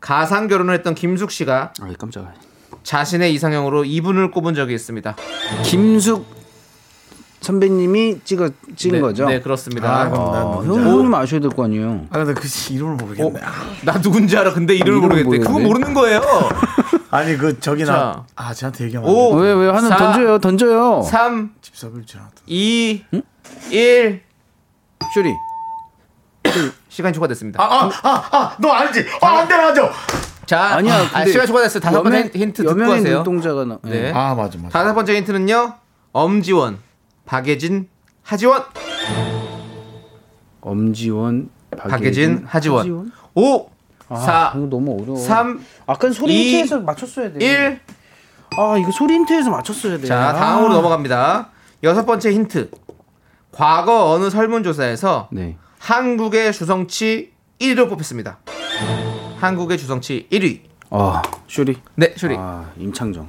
가상 결혼을 했던 김숙 씨가 아 깜짝이야. 자신의 이상형으로 이분을 꼽은 적이 있습니다. 김숙 선배님이 찍어 찍은 네, 거죠? 네, 그렇습니다. 아, 어, 형 알아. 형님 아셔야 될 거 아니에요. 아 근데 그 이름을 모르겠네. 아, 나 누군지 알아. 근데 이름을 이름을 모르겠대. 그거 모르겠네. 모르는 거예요. 아니 그 저기 자. 나. 아 저한테 얘기하면 오. 안 돼. 왜왜 하나 사, 던져요 던져요. 3, 집사bil 줄 알았다. 2, 1. 쇼리. 시간이 초과됐습니다. 아 아 아 너 알지? 아안 돼 맞아. 자, 아니야. 아, 시간 초과됐어요. 다섯 번째 힌트 듣고 여명의 하세요. 눈동자가 나. 네. 아 맞아 맞아. 다섯 번째 힌트는요. 엄지원, 박예진, 하지원, 엄지원, 박예진, 박예진, 하지원. 5, 아, 4, 이거 너무 어려워. 3, 아까 소리 이, 힌트에서 맞췄어야 돼. 1. 아 이거 소리 힌트에서 맞췄어야 돼. 자, 아. 다음으로 넘어갑니다. 여섯 번째 힌트. 과거 어느 설문조사에서 네. 한국의 주성치 1위로 뽑혔습니다. 한국의 주성치 1위. 아 쇼리. 네, 쇼리. 아 임창정.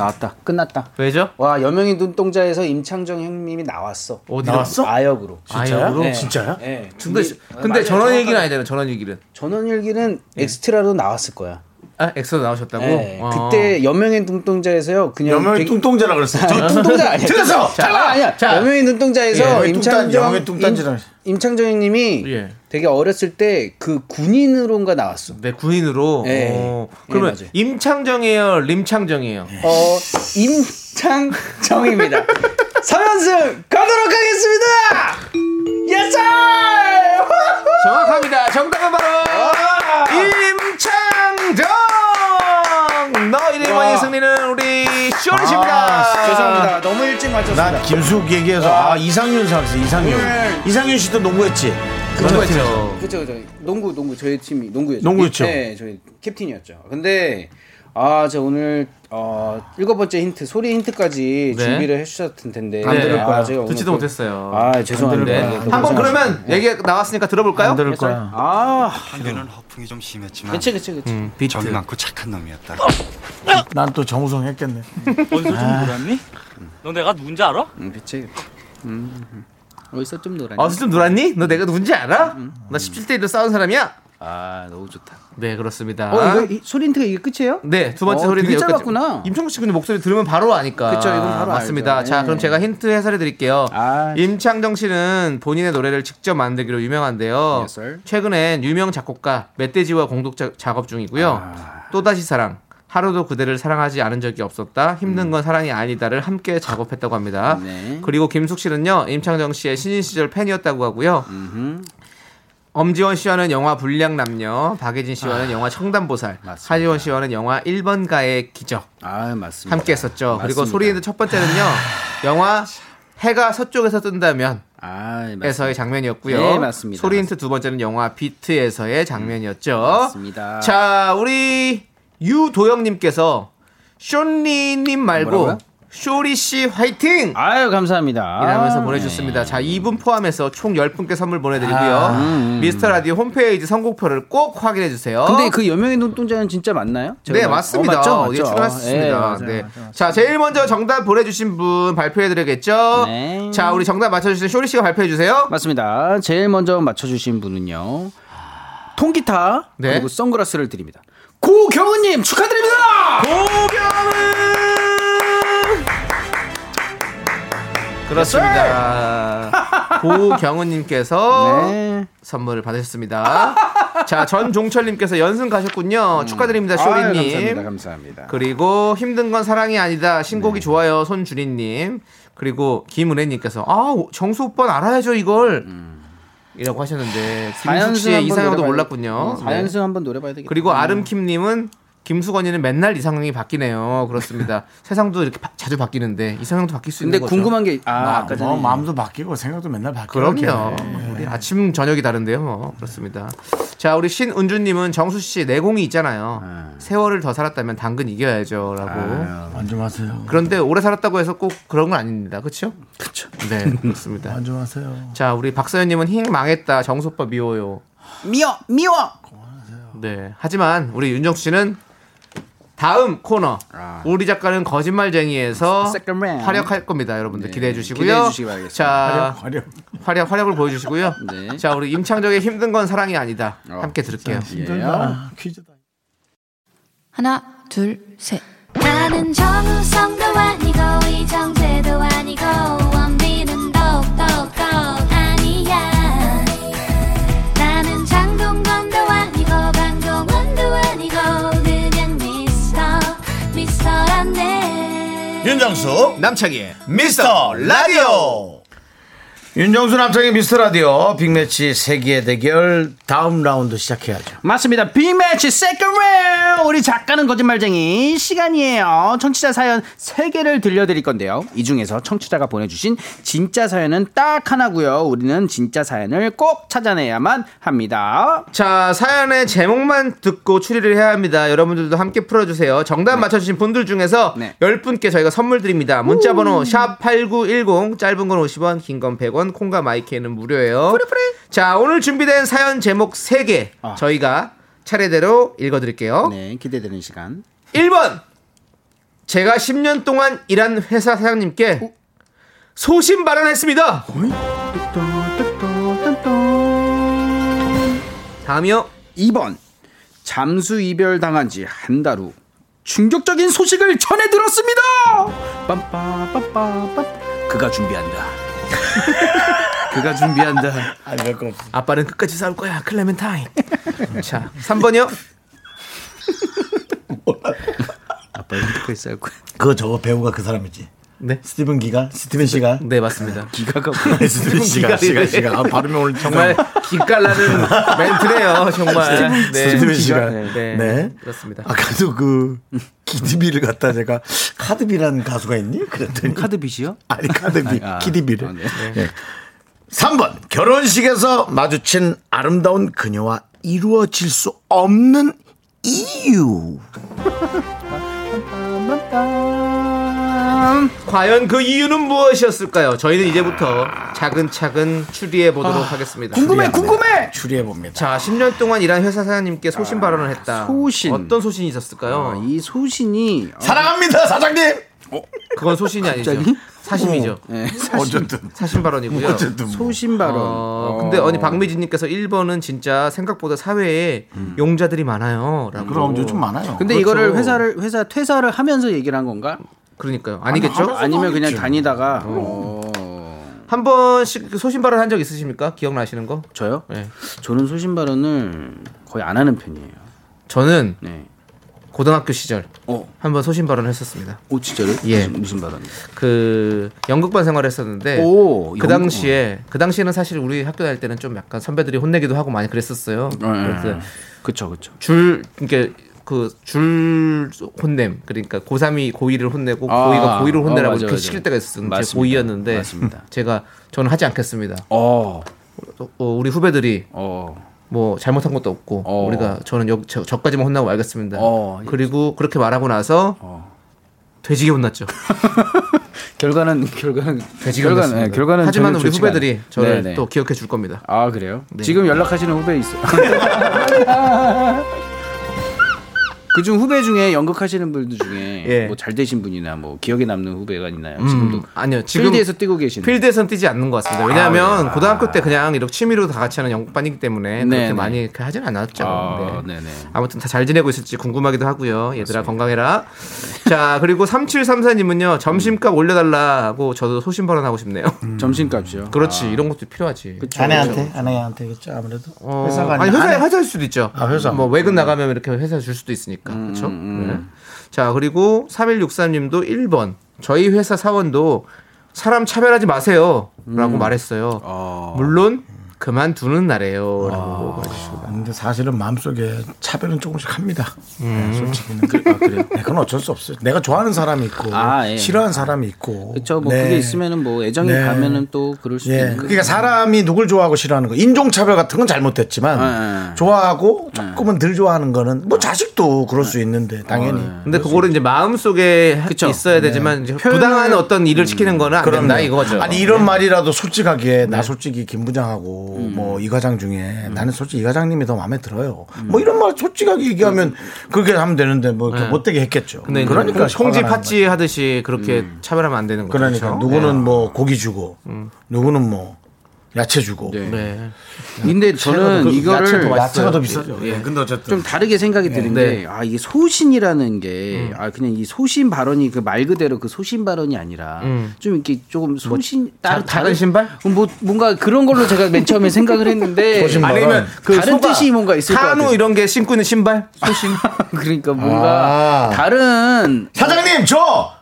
하, 나왔다. 끝났다. 왜죠? 와 여명의 눈동자에서 임창정 형님이 나왔어. 어디로? 나왔어? 아역으로. 아역으로? 네. 진짜야? 네. 근데, 이- 근데. 전원 일기는 정확하게. 아니잖아요. 전원 일기는. 전원 일기는 엑스트라로 나왔을 거야. 아, 엑소도 나오셨다고? 네. 어. 그때 여명의 눈동자에서요. 그냥 여명의 되게- 뚱뚱자라 그랬어. 저 눈동자 아니야. 틀렸어! 잠깐 아니야. 자. 여명의 눈동자에서 예, 임창정. 임- 임창정 형님이 예. 되게 어렸을 때 그 군인으로인가 나왔어. 네, 군인으로. 네. 어. 네, 그러면 맞아요. 임창정이에요, 림창정이에요. 어 임창정입니다. 3연승 가도록 하겠습니다. Yes! 정확합니다. 정답은 바로 임창정. 승리는 우리 쇼리입니다. 아, 죄송합니다. 너무 일찍 맞췄습니다. 난 김숙 얘기해서 아 이상윤 생각했어 이상윤. 네. 이상윤 씨도 농구했지. 그거죠. 그쵸 그쵸 농구 농구 저희 팀이 농구였죠. 농구였죠. 네 저희 캡틴이었죠. 근데 아 저 오늘 어 일곱 번째 힌트 소리 힌트까지 네. 준비를 해주셨을 텐데 안 들을 아, 거야. 제가 오늘 듣지도 또- 못했어요. 아 죄송합니다. 네. 너무 한번 고생하셨습니다. 그러면 얘기 나왔으니까 들어볼까요? 안 들을 거야. 아 한때는 허풍이 좀 심했지만 그치 그치 그치. 음, 비트. 정이 많고 착한 놈이었다. 난 또 정우성 했겠네. 어디서 좀 놀았니? 너 내가 누군지 알아? 음, 그치. 음, 음. 어디서 좀 놀았니? 어서 좀 놀았니? 너 내가 누군지 알아? 나 17대 1로 싸운 사람이야? 아 너무 좋다. 네, 그렇습니다. 어 이거 힌트가 이게 끝이에요? 네, 두 번째 어, 되게 여기까지. 짧았구나. 임청구 씨 근데 목소리 들으면 바로 아니까. 그쵸, 이건 바로 맞습니다. 알죠. 자, 네. 그럼 제가 힌트 해설해 드릴게요. 아, 임창정 씨는 본인의 노래를 직접 만들기로 유명한데요. Yes, sir. 최근엔 유명 작곡가 멧돼지와 공동 자- 작업 중이고요. 아. 또다시 사랑. 하루도 그대를 사랑하지 않은 적이 없었다. 힘든 건 사랑이 아니다를 함께 작업했다고 합니다. 음. 네. 그리고 김숙 씨는요, 임창정 씨의 신인 시절 팬이었다고 하고요. 엄지원 씨와는 영화 불량 남녀, 박예진 씨와는 영화 청담보살, 아. 맞습니다. 하지원 씨와는 영화 1번가의 기적 아 맞습니다. 함께 했었죠. 그리고 맞습니다. 소리인드 첫 번째는요, 영화 해가 서쪽에서 뜬다면 아. 에서의 장면이었고요. 네, 맞습니다. 소리인트 두 번째는 영화 비트에서의 장면이었죠. 맞습니다. 자, 우리 유도영 님께서 쇼리님 말고 뭐라고요? 쇼리 씨 화이팅! 아유 감사합니다. 이라면서 보내주셨습니다. 자, 2분 포함해서 총 10분께 선물 보내드리고요. 아, 음, 미스터 라디오 홈페이지 선곡표를 꼭 확인해 주세요. 근데 그 여명의 눈동자는 진짜 맞나요? 네, 말- 맞습니다. 어, 맞죠, 어, 맞죠. 예, 출연하셨습니다. 예, 맞아요, 네. 맞아요, 맞아요. 자, 제일 먼저 정답 보내주신 분 발표해 드리겠죠? 네. 자, 우리 정답 맞춰주신 쇼리 씨가 발표해 주세요. 맞습니다. 제일 먼저 맞춰주신 분은요. 통기타 네. 그리고 선글라스를 드립니다. 고경은님 축하드립니다. 고경은 그렇습니다. 고경은님께서 네. 선물을 받으셨습니다. 자, 전종철님께서 연승 가셨군요. 축하드립니다, 음. 아유, 쇼리님. 감사합니다. 감사합니다. 그리고 힘든 건 사랑이 아니다. 신곡이 네. 좋아요. 손주리님. 그리고 김은혜님께서 아 정수 오빠는 알아야죠 이걸. 이라고 하셨는데 김숙 음. 씨의 이상형도 몰랐군요. 어, 네. 사연승 한번 노려봐야 되겠다. 그리고 아름킴님은 김수건이는 맨날 이상형이 바뀌네요. 그렇습니다. 세상도 이렇게 바- 자주 바뀌는데 이상형도 바뀔 수 근데 있는 거죠. 궁금한 게 아, 마, 아까 전에 뭐 마음도 바뀌고 생각도 맨날 바뀌고 그럼요. 이렇게. 우리 아침 저녁이 다른데요. 뭐. 그렇습니다. 자, 우리 신은주님은 정수 씨 내공이 있잖아요. 세월을 더 살았다면 당근 이겨야죠라고. 안심하세요. 그런데 오래 살았다고 해서 꼭 그런 건 아닙니다. 그렇죠? 그쵸. 네, 그렇습니다. 안심하세요. 자, 우리 박서연님은 힝 망했다. 정수 오빠 미워요. 미워 미워. 네. 하지만 우리 윤정수 씨는 다음 코너 우리 작가는 거짓말쟁이에서. 활약할 겁니다. 여러분들 기대해 주시고요. 기대해 주시기 바라겠습니다. 자, 화력. 활약 활약 을 보여 주시고요. 네. 자, 우리 임창정의 힘든 건 사랑이 아니다. 함께 들을게요. 힘들다. 퀴즈다. 하나, 둘, 셋. 나는 정우성도 아니고 이정재도 아니고 윤정수 남창희의 미스터 라디오 윤정수 남창의 미스터 라디오 빅매치 세계 대결 다음 라운드 시작해야죠. 맞습니다. 빅매치 Second 라운드 우리 작가는 거짓말쟁이 시간이에요. 청취자 사연 3개를 들려드릴 건데요. 이 중에서 청취자가 보내주신 진짜 사연은 딱 하나고요. 우리는 진짜 사연을 꼭 찾아내야만 합니다. 자, 사연의 제목만 듣고 추리를 해야 합니다. 여러분들도 함께 풀어주세요. 정답 맞춰주신 분들 중에서 네. 10분께 저희가 선물 드립니다. 문자번호 샵8910, 짧은 건 50원, 긴 건 100원, 콩과 마이크는 무료예요. 자, 오늘 준비된 사연 제목 3개 아. 저희가 차례대로 읽어드릴게요. 네, 기대되는 시간. 1번! 제가 10년 동안 일한 회사 사장님께 소신 발언했습니다. 다음이요. 2번 잠수 이별 당한 지 한 달 후 충격적인 소식을 전해 들었습니다. 빰빠빰빠빰 그가 준비한다. 그가 준비한다. 아니 거 없어. 아빠는 끝까지 싸울 거야. 클레멘타인. 자, 3번이요. 아빠는 끝까지 싸울 거야. 그거 저거 배우가 그 사람이지. 네. 스티븐 기가 스티븐 씨가 네, 맞습니다. 기가가 스티븐 씨가 씨가 씨가 아, 발음이 오늘 정말 기깔나는 멘트네요, 정말. 네. 스티븐 씨가 네. 네. 네. 그렇습니다. 아까도 그 키드비를 갖다 제가 카드비라는 가수가 있니? 그랬더니 카드빚이요? 아니 카드비 아, 키드비를. 아, 네. 예. 3번 결혼식에서 마주친 아름다운 그녀와 이루어질 수 없는 이유. 과연 그 이유는 무엇이었을까요? 저희는 이제부터 차근차근 추리해 보도록 하겠습니다. 궁금해, 궁금해. 추리해 봅니다. 자, 10년 동안 일한 회사 사장님께 소신 발언을 했다. 소신. 어떤 소신이 있었을까요? 아, 이 소신이 사랑합니다 사장님. 그건 소신이 아니죠. 사심이죠. 네, 어쨌든 사심 발언이고요. 어쨌든 뭐. 소신 발언. 어, 근데 아니 박미진님께서 1번은 진짜 생각보다 사회에 용자들이 많아요. 라고. 그럼 요즘 많아요. 근데 그렇죠. 이거를 회사를 회사 퇴사를 하면서 얘기를 한 건가? 그러니까요. 아니겠죠? 아니 면 그냥 다니다가 어. 한 번씩 소신 발언 한 적 있으십니까? 기억나시는 거? 저요? 네. 저는 소신 발언을 거의 안 하는 편이에요. 저는 네. 고등학교 시절 어, 한번 소신 발언을 했었습니다. 오 진짜요? 예. 무슨, 무슨 발언? 그 연극반 생활을 했었는데 오, 그. 당시에 그 당시에는 사실 우리 학교 다닐 때는 좀 약간 선배들이 혼내기도 하고 많이 그랬었어요. 네. 그래서 그쵸 그쵸. 줄 이렇게 그줄 혼냄 그러니까 고3이 고2를 혼내고 아, 고2가 고2를 혼내라고 어, 이렇게. 시킬 때가 있었는데 맞습니다. 고2였는데 맞습니다. 제가 저는 하지 않겠습니다. 어, 어, 우리 후배들이 어, 뭐 잘못한 것도 없고 어. 우리가 저는 여, 저, 저까지만 혼나고 알겠습니다. 어. 그리고 그렇게 말하고 나서 어. 돼지게 혼났죠. 결과는 결과는 돼지게 결과는 혼났습니다. 네, 결과는 하지만 우리 후배들이 않아요. 저를 네네. 또 기억해 줄 겁니다. 아 그래요? 네. 지금 연락하시는 후배 있어. 그중 후배 중에 연극하시는 분들 중에 예. 뭐잘 되신 분이나 뭐 기억에 남는 후배가 있나요? 지금도 음, 아니요 지금 필드에서 뛰고 계신. 필드에선 뛰지 않는 것 같습니다. 왜냐하면 고등학교 때 그냥 이렇게 취미로 다 같이 하는 연극반이기 때문에 그렇게 네네. 많이 이렇게 하진 않았죠. 아, 네. 네네. 아무튼 다 잘 지내고 있을지 궁금하기도 하고요. 얘들아 건강해라. 자 그리고 3734님은요 점심값 올려달라고 저도 소신 발언하고 싶네요. 점심값이요. 그렇지 이런 것도 필요하지. 그쵸. 아내한테 아내한테겠죠 아무래도 어, 회사가 아니 회사에 아내. 회사일 수도 있죠. 아, 회사. 뭐 외근 나가면 이렇게 회사 줄 수도 있으니까. 그렇죠? 네. 자, 그리고 3163님도 1번. 저희 회사 사원도 사람 차별하지 마세요라고 말했어요. 어. 물론 그만두는 날이에요. 라고 보내주셨습니다. 근데 사실은 마음속에 차별은 조금씩 합니다. 음. 네, 솔직히는. 그, 아, 그래요? 네, 그건 어쩔 수 없어요. 내가 좋아하는 사람이 있고, 아, 예. 싫어하는 사람이 있고. 그렇죠. 뭐 네. 그게 있으면은 뭐 애정이 네. 가면은 또 그럴 수도 예. 있는. 그러니까 사람이 누굴 좋아하고 싫어하는 거, 인종차별 같은 건 잘못됐지만, 네. 좋아하고 조금은 덜 좋아하는 거는, 뭐 자식도 그럴 수 있는데, 당연히. 근데 그거를 이제 마음속에 있어야 되지만 이제 부당한 어떤 일을 시키는 거는 안 된다 그럼요. 이거죠. 아니 이런 말이라도 솔직하게 나 솔직히 김 부장하고 뭐이 과장 중에 나는 솔직히 이 과장님이 더 마음에 들어요. 뭐 이런 말 솔직하게 얘기하면 그렇게 하면 되는데 뭐 네. 못되게 했겠죠. 근데 그러니까 홍지 팥쥐 하듯이 그렇게 차별하면 안 되는 거죠. 그러니까 그렇죠? 누구는 뭐 고기 주고 누구는 뭐 야채 주고. 네. 근데 저는 그 이거를 야채가 더, 야채가 더 비싸죠. 예. 예. 근데 어쨌든 좀 다르게 생각이 드는 네. 게, 아, 이게 소신이라는 게, 아, 그냥 이 소신 발언이 그 말 그대로 그 소신 발언이 아니라, 음. 좀 이렇게 조금 소신, 자- 다른- 신발? 뭐, 뭔가 그런 걸로 제가 맨 처음에 생각을 했는데. 아니면 그 다른 소가 뜻이 뭔가 있을 것 한우 같아요. 이런 게 신고 있는 신발? 소신. 그러니까 뭔가 아. 다른, 사장님 저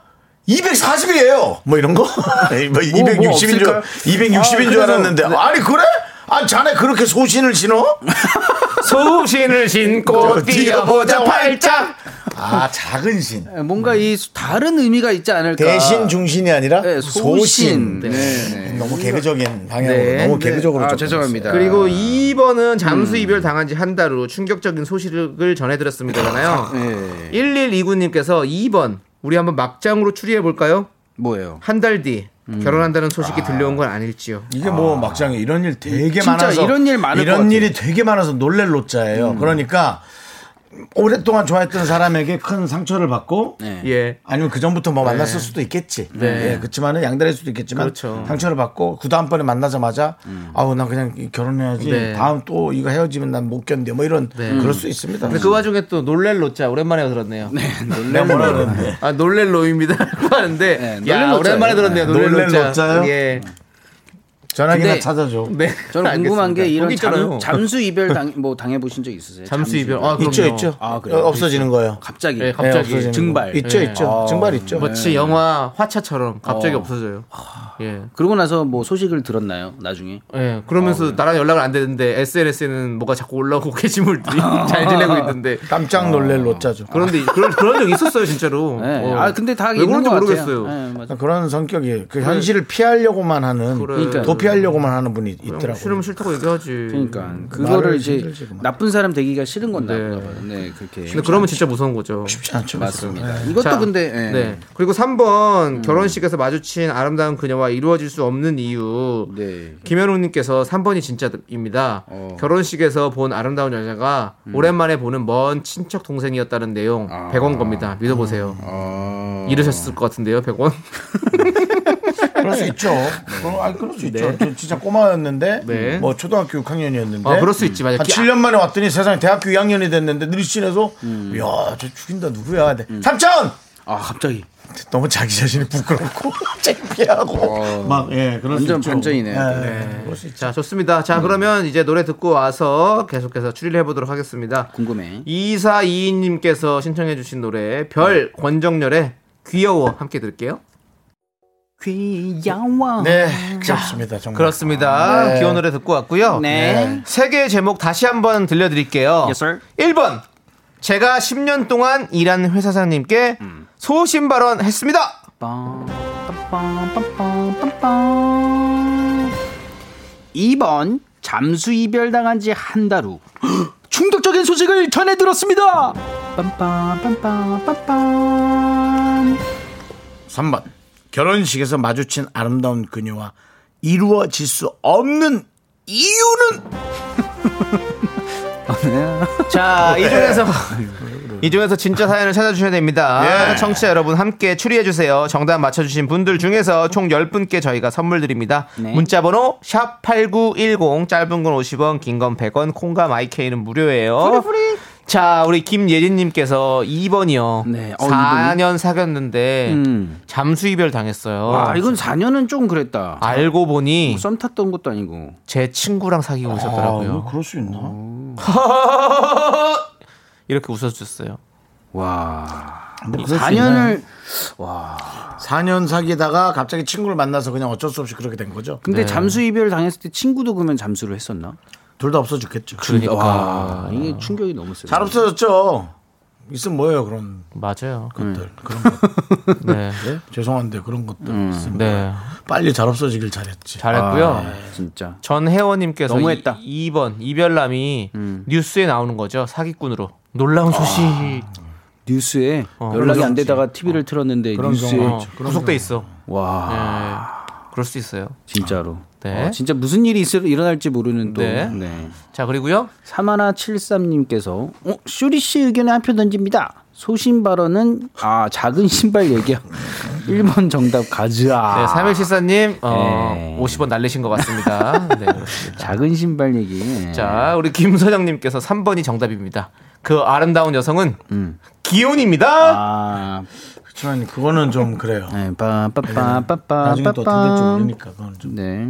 240이에요. 뭐 이런 거? 뭐 260인 줄 없을까요? 260인 아, 줄 그래서- 알았는데 아니 그래? 아 자네 그렇게 소신을 신어? 소신을 신고 뛰어보자 팔짝. 아 작은 신. 뭔가 이 다른 의미가 있지 않을까. 대신 중신이 아니라 네, 소신. 소신. 네. 네. 너무 개그적인 방향으로 네. 너무 개그적으로 아. 죄송합니다. 그리고 2번은 잠수 이별 당한 지 한 달 후 충격적인 소식을 전해드렸습니다잖아요. 네. 1129님께서 2번 우리 한번 막장으로 추리해 볼까요? 뭐예요? 한 달뒤 결혼한다는 소식이 들려온 건 아닐지요. 이게 뭐 막장에 이런 일 되게 진짜 많아서 이런 일 많을 것 이런 같아요. 일이 되게 많아서 놀랄 노자예요. 그러니까 오랫동안 좋아했던 사람에게 큰 상처를 받고 네. 예. 아니면 그 전부터 뭐 만났을 수도 있겠지. 네. 예, 그렇지만은 양다릴 수도 있겠지만 그렇죠. 상처를 받고 그 다음 번에 만나자마자 아우 나 그냥 결혼해야지. 네. 다음 또 이거 헤어지면 난 못 견뎌. 뭐 이런 그럴 수 있습니다. 근데 그 와중에 또 놀랄 로자 오랜만에 들었네요. 네, 그랬는데. 아 놀랄 로입니다. 하는데 네, 야. 오랜만에 들었네요. 놀랄 놀랄 로자. 로자요? 예. 전화기나 찾아줘. 네. 저는 궁금한 게 알겠습니다. 이런 거기 있잖아요. 잠, 잠수 이별 당, 뭐 당해 보신 적 있으세요? 잠수 이별. 아, 있죠. 있죠. 아, 그래요? 어, 없어지는 거요. 갑자기. 네, 갑자기. 없어지는 증발. 거. 있죠, 네. 있죠. 증발 있죠. 마치 영화 화차처럼 갑자기 어. 없어져요. 예. 그러고 나서 뭐 소식을 들었나요? 나중에? 예. 그러면서 나랑 연락을 안 되는데 SNS에는 뭐가 자꾸 올라오고 게시물들이 잘 지내고 있는데 깜짝 놀랄 노자죠. 그런데 그런 그런 적 있었어요 진짜로. 네. 어. 아 근데 다왜 있는 것 모르겠어요. 네, 맞아. 그런 성격이 그 현실을 피하려고만 하는 그래. 도피하려고만 하는 분이 있더라고요. 싫으면 싫다고 얘기하지. 그러니까 그거를 말을 이제 힘들지. 나쁜 사람 되기가 싫은 건가 네. 봐요. 네, 그렇게. 근데 그러면 진짜 무서운 거죠. 쉽지 않죠. 맞습니다. 네. 이것도 자, 근데 예. 네. 그리고 3번 결혼식에서 마주친 아름다운 그녀와 이루어질 수 없는 이유. 네. 김현웅 님께서 3번이 진짜입니다. 어. 결혼식에서 본 아름다운 여자가 오랜만에 보는 먼 친척 동생이었다는 내용 100원 겁니다. 믿어 보세요. 잃으셨을 것 같은데요, 100원? 그럴 수 있죠. 그럼, 아니, 그럴 수 있죠. 저 진짜 꼬마였는데 네. 뭐 초등학교 6학년이었는데 아, 그럴 수 있지, 맞아. 한 기- 7년 만에 왔더니 세상에 대학교 2학년이 됐는데 느리신에서 이야 저 죽인다 누구야 네. 삼촌 아 갑자기 너무 자기 자신이 부끄럽고 창피하고 막 예 그럴 수 완전 있죠. 반전이네요. 예, 네. 그럴 수 있죠. 자, 좋습니다. 자, 그러면 이제 노래 듣고 와서 계속해서 추리를 해보도록 하겠습니다. 궁금해. 2422님께서 신청해주신 노래, 별 권정열의 귀여워 함께 들을게요. 귀여워. 네 그렇습니다 정말 그렇습니다. 네. 귀여운 노래 듣고 왔고요. 네. 세 개의 제목 다시 한번 들려드릴게요. Yes, sir. 1번. 제가 10년 동안 일한 회사장님께 음. 소신 발언 했습니다. 빰, 빰빰, 빰빰, 빰빰. 2번 잠수 이별 당한 지 한 달 후 충격적인 소식을 전해 들었습니다. 빰빰 빰빰 빰빰. 3번 결혼식에서 마주친 아름다운 그녀와 이루어질 수 없는 이유는 자, 이 중에서 이 중에서 진짜 사연을 찾아주셔야 됩니다. 예. 청취자 여러분 함께 추리해주세요. 정답 맞춰주신 분들 중에서 총 10분께 저희가 선물 드립니다. 네. 문자번호 샵8910 짧은 건 50원 긴 건 100원 콩과 마이케이는 무료예요. 자 우리 김예진님께서 2번이요. 네. 어, 4년 사귀었는데 음. 잠수 이별 당했어요. 와 이건 4년은 좀 그랬다. 알고 보니 썸 탔던 것도 아니고. 제 친구랑 사귀고 아, 있었더라고요. 뭐 그럴 수 있나? 이렇게 웃어주셨어요. 와. 뭐 그럴 수 있나요? 4년을 4년 사귀다가 갑자기 친구를 만나서 그냥 어쩔 수 없이 그렇게 된 거죠. 근데 네. 잠수 이별 당했을 때 친구도 그러면 잠수를 했었나? 둘 다 없어 죽겠죠. 그러니까. 와, 이게 충격이 너무 세요. 잘 없어졌죠. 있으면 뭐예요 그런 맞아요. 것들 그런 것. 네. 네? 죄송한데 그런 것들 있으면 네. 빨리 잘 없어지길 잘했지. 잘했고요. 아, 진짜. 전혜원님께서 너무했다. 2, 번 이별남이 뉴스에 나오는 거죠. 사기꾼으로. 놀라운 소식. 뉴스에 어. 연락이 안 되다가 TV를 틀었는데 뉴스에 어, 있죠. 그런 구속돼 있어. 와, 네. 그럴 수 있어요. 진짜로. 네. 어, 진짜 무슨 일이 있을, 일어날지 모르는 또. 네. 네. 자, 그리고요. 사마나 73님께서 어, 쇼리 씨 의견에 한 표 던집니다. 소신 발언은 아 작은 신발 얘기야. 1번 정답 가즈아. 네, 3174님, 어, 네. 50원 날리신 것 같습니다. 네, 그렇습니다. 작은 신발 얘기. 네. 자, 우리 김서정님께서 3번이 정답입니다. 그 아름다운 여성은 음. 기혼입니다. 아, 그렇지만 그거는 좀 그래요. 네, 빠빠빠빠빠. 나중에 또 어떻게 될지 모르니까 그건 좀 네.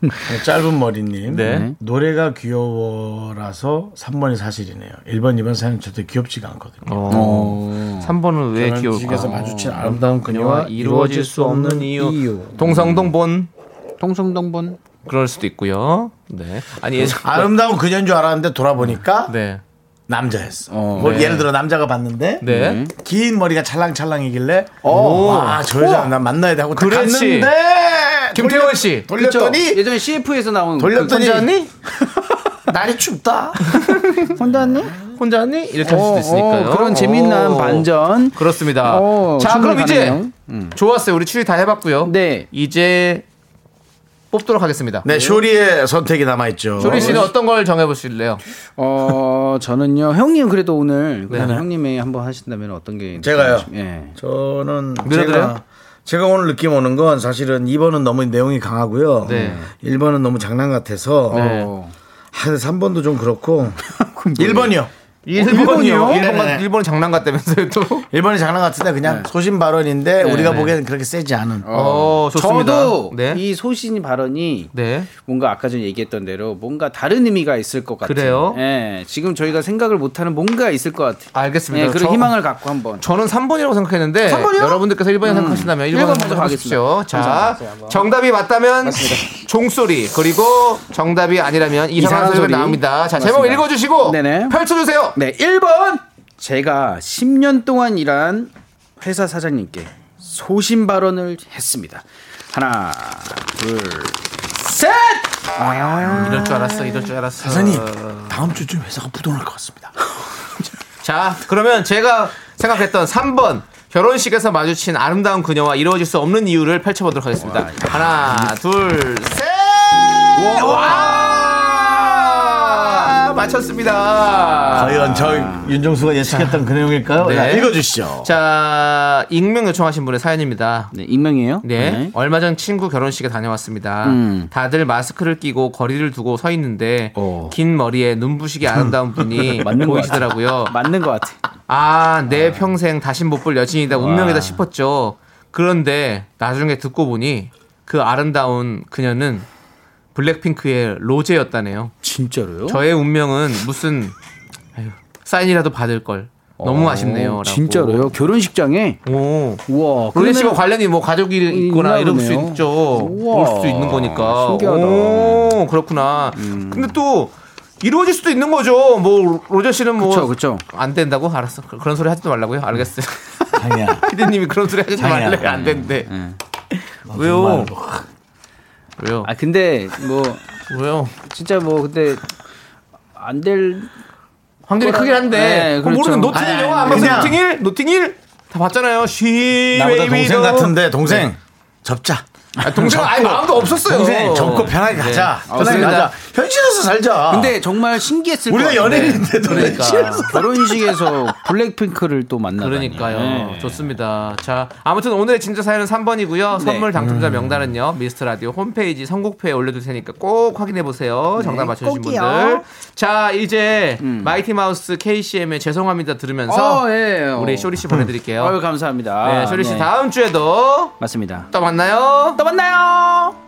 네, 짧은 머리님 네. 노래가 귀여워라서 3번이 사실이네요. 1번, 2번 사연 절대 귀엽지가 않거든요. 어. 3번은 왜 결혼식에서 귀여울까? 마주친 아름다운 그녀와 이루어질 수 없는 이유. 동성동본. 통성동본. 그럴 수도 있고요. 네. 아니, 예전. 아름다운 그녀인 줄 알았는데 돌아보니까 네. 남자였어. 어. 뭐 네. 예를 들어 남자가 봤는데 네. 긴 머리가 찰랑찰랑이길래 오. 와, 저 여자 나 만나야 돼 하고. 갔는데 김태원 씨. 돌렸더니 예전에 CF에서 나온 돌렸더니 혼자 왔니? 날이 춥다. 혼자 왔니? 혼자 왔니? 이렇게 할 수도 있으니까요. 어, 그런 재미난 어. 반전. 그렇습니다. 어, 자, 그럼 이제. 음. 좋았어요. 우리 추리 다 해봤고요. 네. 이제 뽑도록 하겠습니다. 네, 쇼리의 선택이 남아 있죠. 조리 씨는 어떤 걸 정해보실래요? 어, 저는요. 형님 그래도 오늘 그냥 형님이 한번 하신다면 어떤 게 제가요? 예. 저는? 제가 제가 오늘 느낌 오는 건 사실은 2번은 너무 내용이 강하고요. 네. 1번은 너무 장난 같아서 네. 어. 한 3번도 좀 그렇고 1번이요. 1번이요? 네네. 1번은, 1번은 장난 같다면서요, 또? 1번이 장난 같은데 그냥 소신 발언인데 우리가 보기에는 그렇게 세지 않은. 어, 좋습니다. 저도 네. 이 소신 발언이 네. 뭔가 아까 전에 얘기했던 대로 뭔가 다른 의미가 있을 것 같아요. 그래요? 예. 지금 저희가 생각을 못하는 뭔가 있을 것 같아요. 알겠습니다. 예, 그런 저- 희망을 갖고 한번. 저는 3번이라고 생각했는데 3번이요? 여러분들께서 1번이라고 생각하신다면 1번 일번 먼저 먼저 가십시오. 자. 정답이 맞다면 종소리 그리고 정답이 아니라면 이상한 이상한 소리가 소리. 나옵니다. 자, 제목 맞습니다. 읽어주시고 네네. 펼쳐주세요. 네, 1번. 제가 10년 동안 일한 회사 사장님께 소신 발언을 했습니다. 하나, 둘, 셋! 아, 이럴 줄 알았어. 이럴 줄 알았어. 사장님 다음 주쯤 회사가 부도날 것 같습니다. 자, 그러면 제가 생각했던 3번 결혼식에서 마주친 아름다운 그녀와 이루어질 수 없는 이유를 펼쳐보도록 하겠습니다. 하나, 둘, 셋! 와! 맞췄습니다. 과연 저 윤정수가 예측했던 그 내용일까요? 네. 자, 읽어주시죠. 자, 익명 요청하신 분의 사연입니다. 네, 익명이에요? 네. 얼마 전 친구 결혼식에 다녀왔습니다. 음. 다들 마스크를 끼고 거리를 두고 서 있는데 어. 긴 머리에 눈부시게 아름다운 분이 보이시더라고요. 맞는 것 같아. 아, 내 평생 다시 못 볼 여친이다, 운명이다 와. 싶었죠. 그런데 나중에 듣고 보니 그 아름다운 그녀는 블랙핑크의 로제였다네요. 진짜로요? 저의 운명은 무슨 아유, 사인이라도 받을 걸. 너무 어, 아쉽네요. 진짜로요? 결혼식장에? 오. 우와. 로제 씨와 그러면- 관련이 뭐 가족이 있거나 이럴 수. 있죠. 우와. 올수 있는 거니까. 신기하다. 음. 오, 그렇구나. 근데 또 이루어질 수도 있는 거죠. 뭐 로제 씨는 뭐 그쵸, 그쵸. 안 된다고 알았어. 그- 그런 소리 하지도 말라고요. 알겠어요. 장이야. 피디님이 그런 소리 하지. 말래. 안 된대. 네. 왜요? 왜요? 아, 근데 뭐, 왜요? 진짜 뭐, 근데 안 될. 확률이 크긴 한데. 네, 그럼 그렇죠. 모르는 노팅힐 아니, 영화 안 봤어요? 노팅힐? 노팅힐? 다 봤잖아요. 쉬. 나보다 동생 더. 같은데 동생 네. 접자. 아, 동생 아예 마음도 없었어요. 동생 편하게 네. 가자. 편하게 좋습니다. 가자. 현실에서 살자. 근데 정말 신기했을 우리가 것 같은데. 연예인인데도 그러니까. 현실에서 결혼식에서 블랙핑크를 또 만나다니. 그러니까요. 네. 좋습니다. 자, 아무튼 오늘의 진짜 사연은 3번이고요. 선물 당첨자 명단은요. 미스터 라디오 홈페이지 선곡표에 올려둘 테니까 꼭 확인해 보세요. 정답 맞춰주신 꼭이요. 분들. 자, 이제 마이티 마우스 KCM의 죄송합니다 들으면서 어, 예. 어. 우리 쇼리 씨 보내드릴게요. 아유, 감사합니다. 네, 쇼리 씨 네. 다음 주에도 맞습니다. 또 만나요. 또 만나요.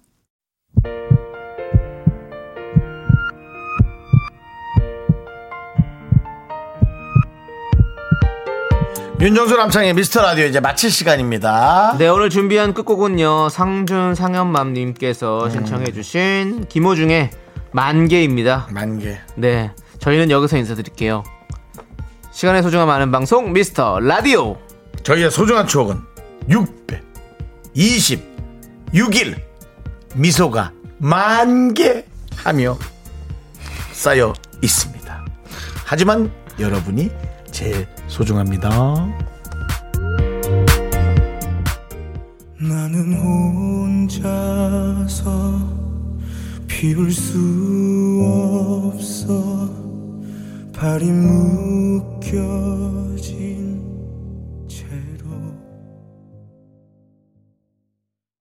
윤정수 남창의 미스터 라디오 이제 마칠 시간입니다. 네, 오늘 준비한 끝곡은요. 상준 상현맘님께서 신청해주신 김호중의 만개입니다. 만개. 네, 저희는 여기서 인사드릴게요. 시간의 소중함 아는 방송 미스터 라디오. 저희의 소중한 추억은 626일 미소가 만개 하며 쌓여 있습니다. 하지만 여러분이 제일 소중합니다. 나는 혼자서 피울 수 없어 발이 채로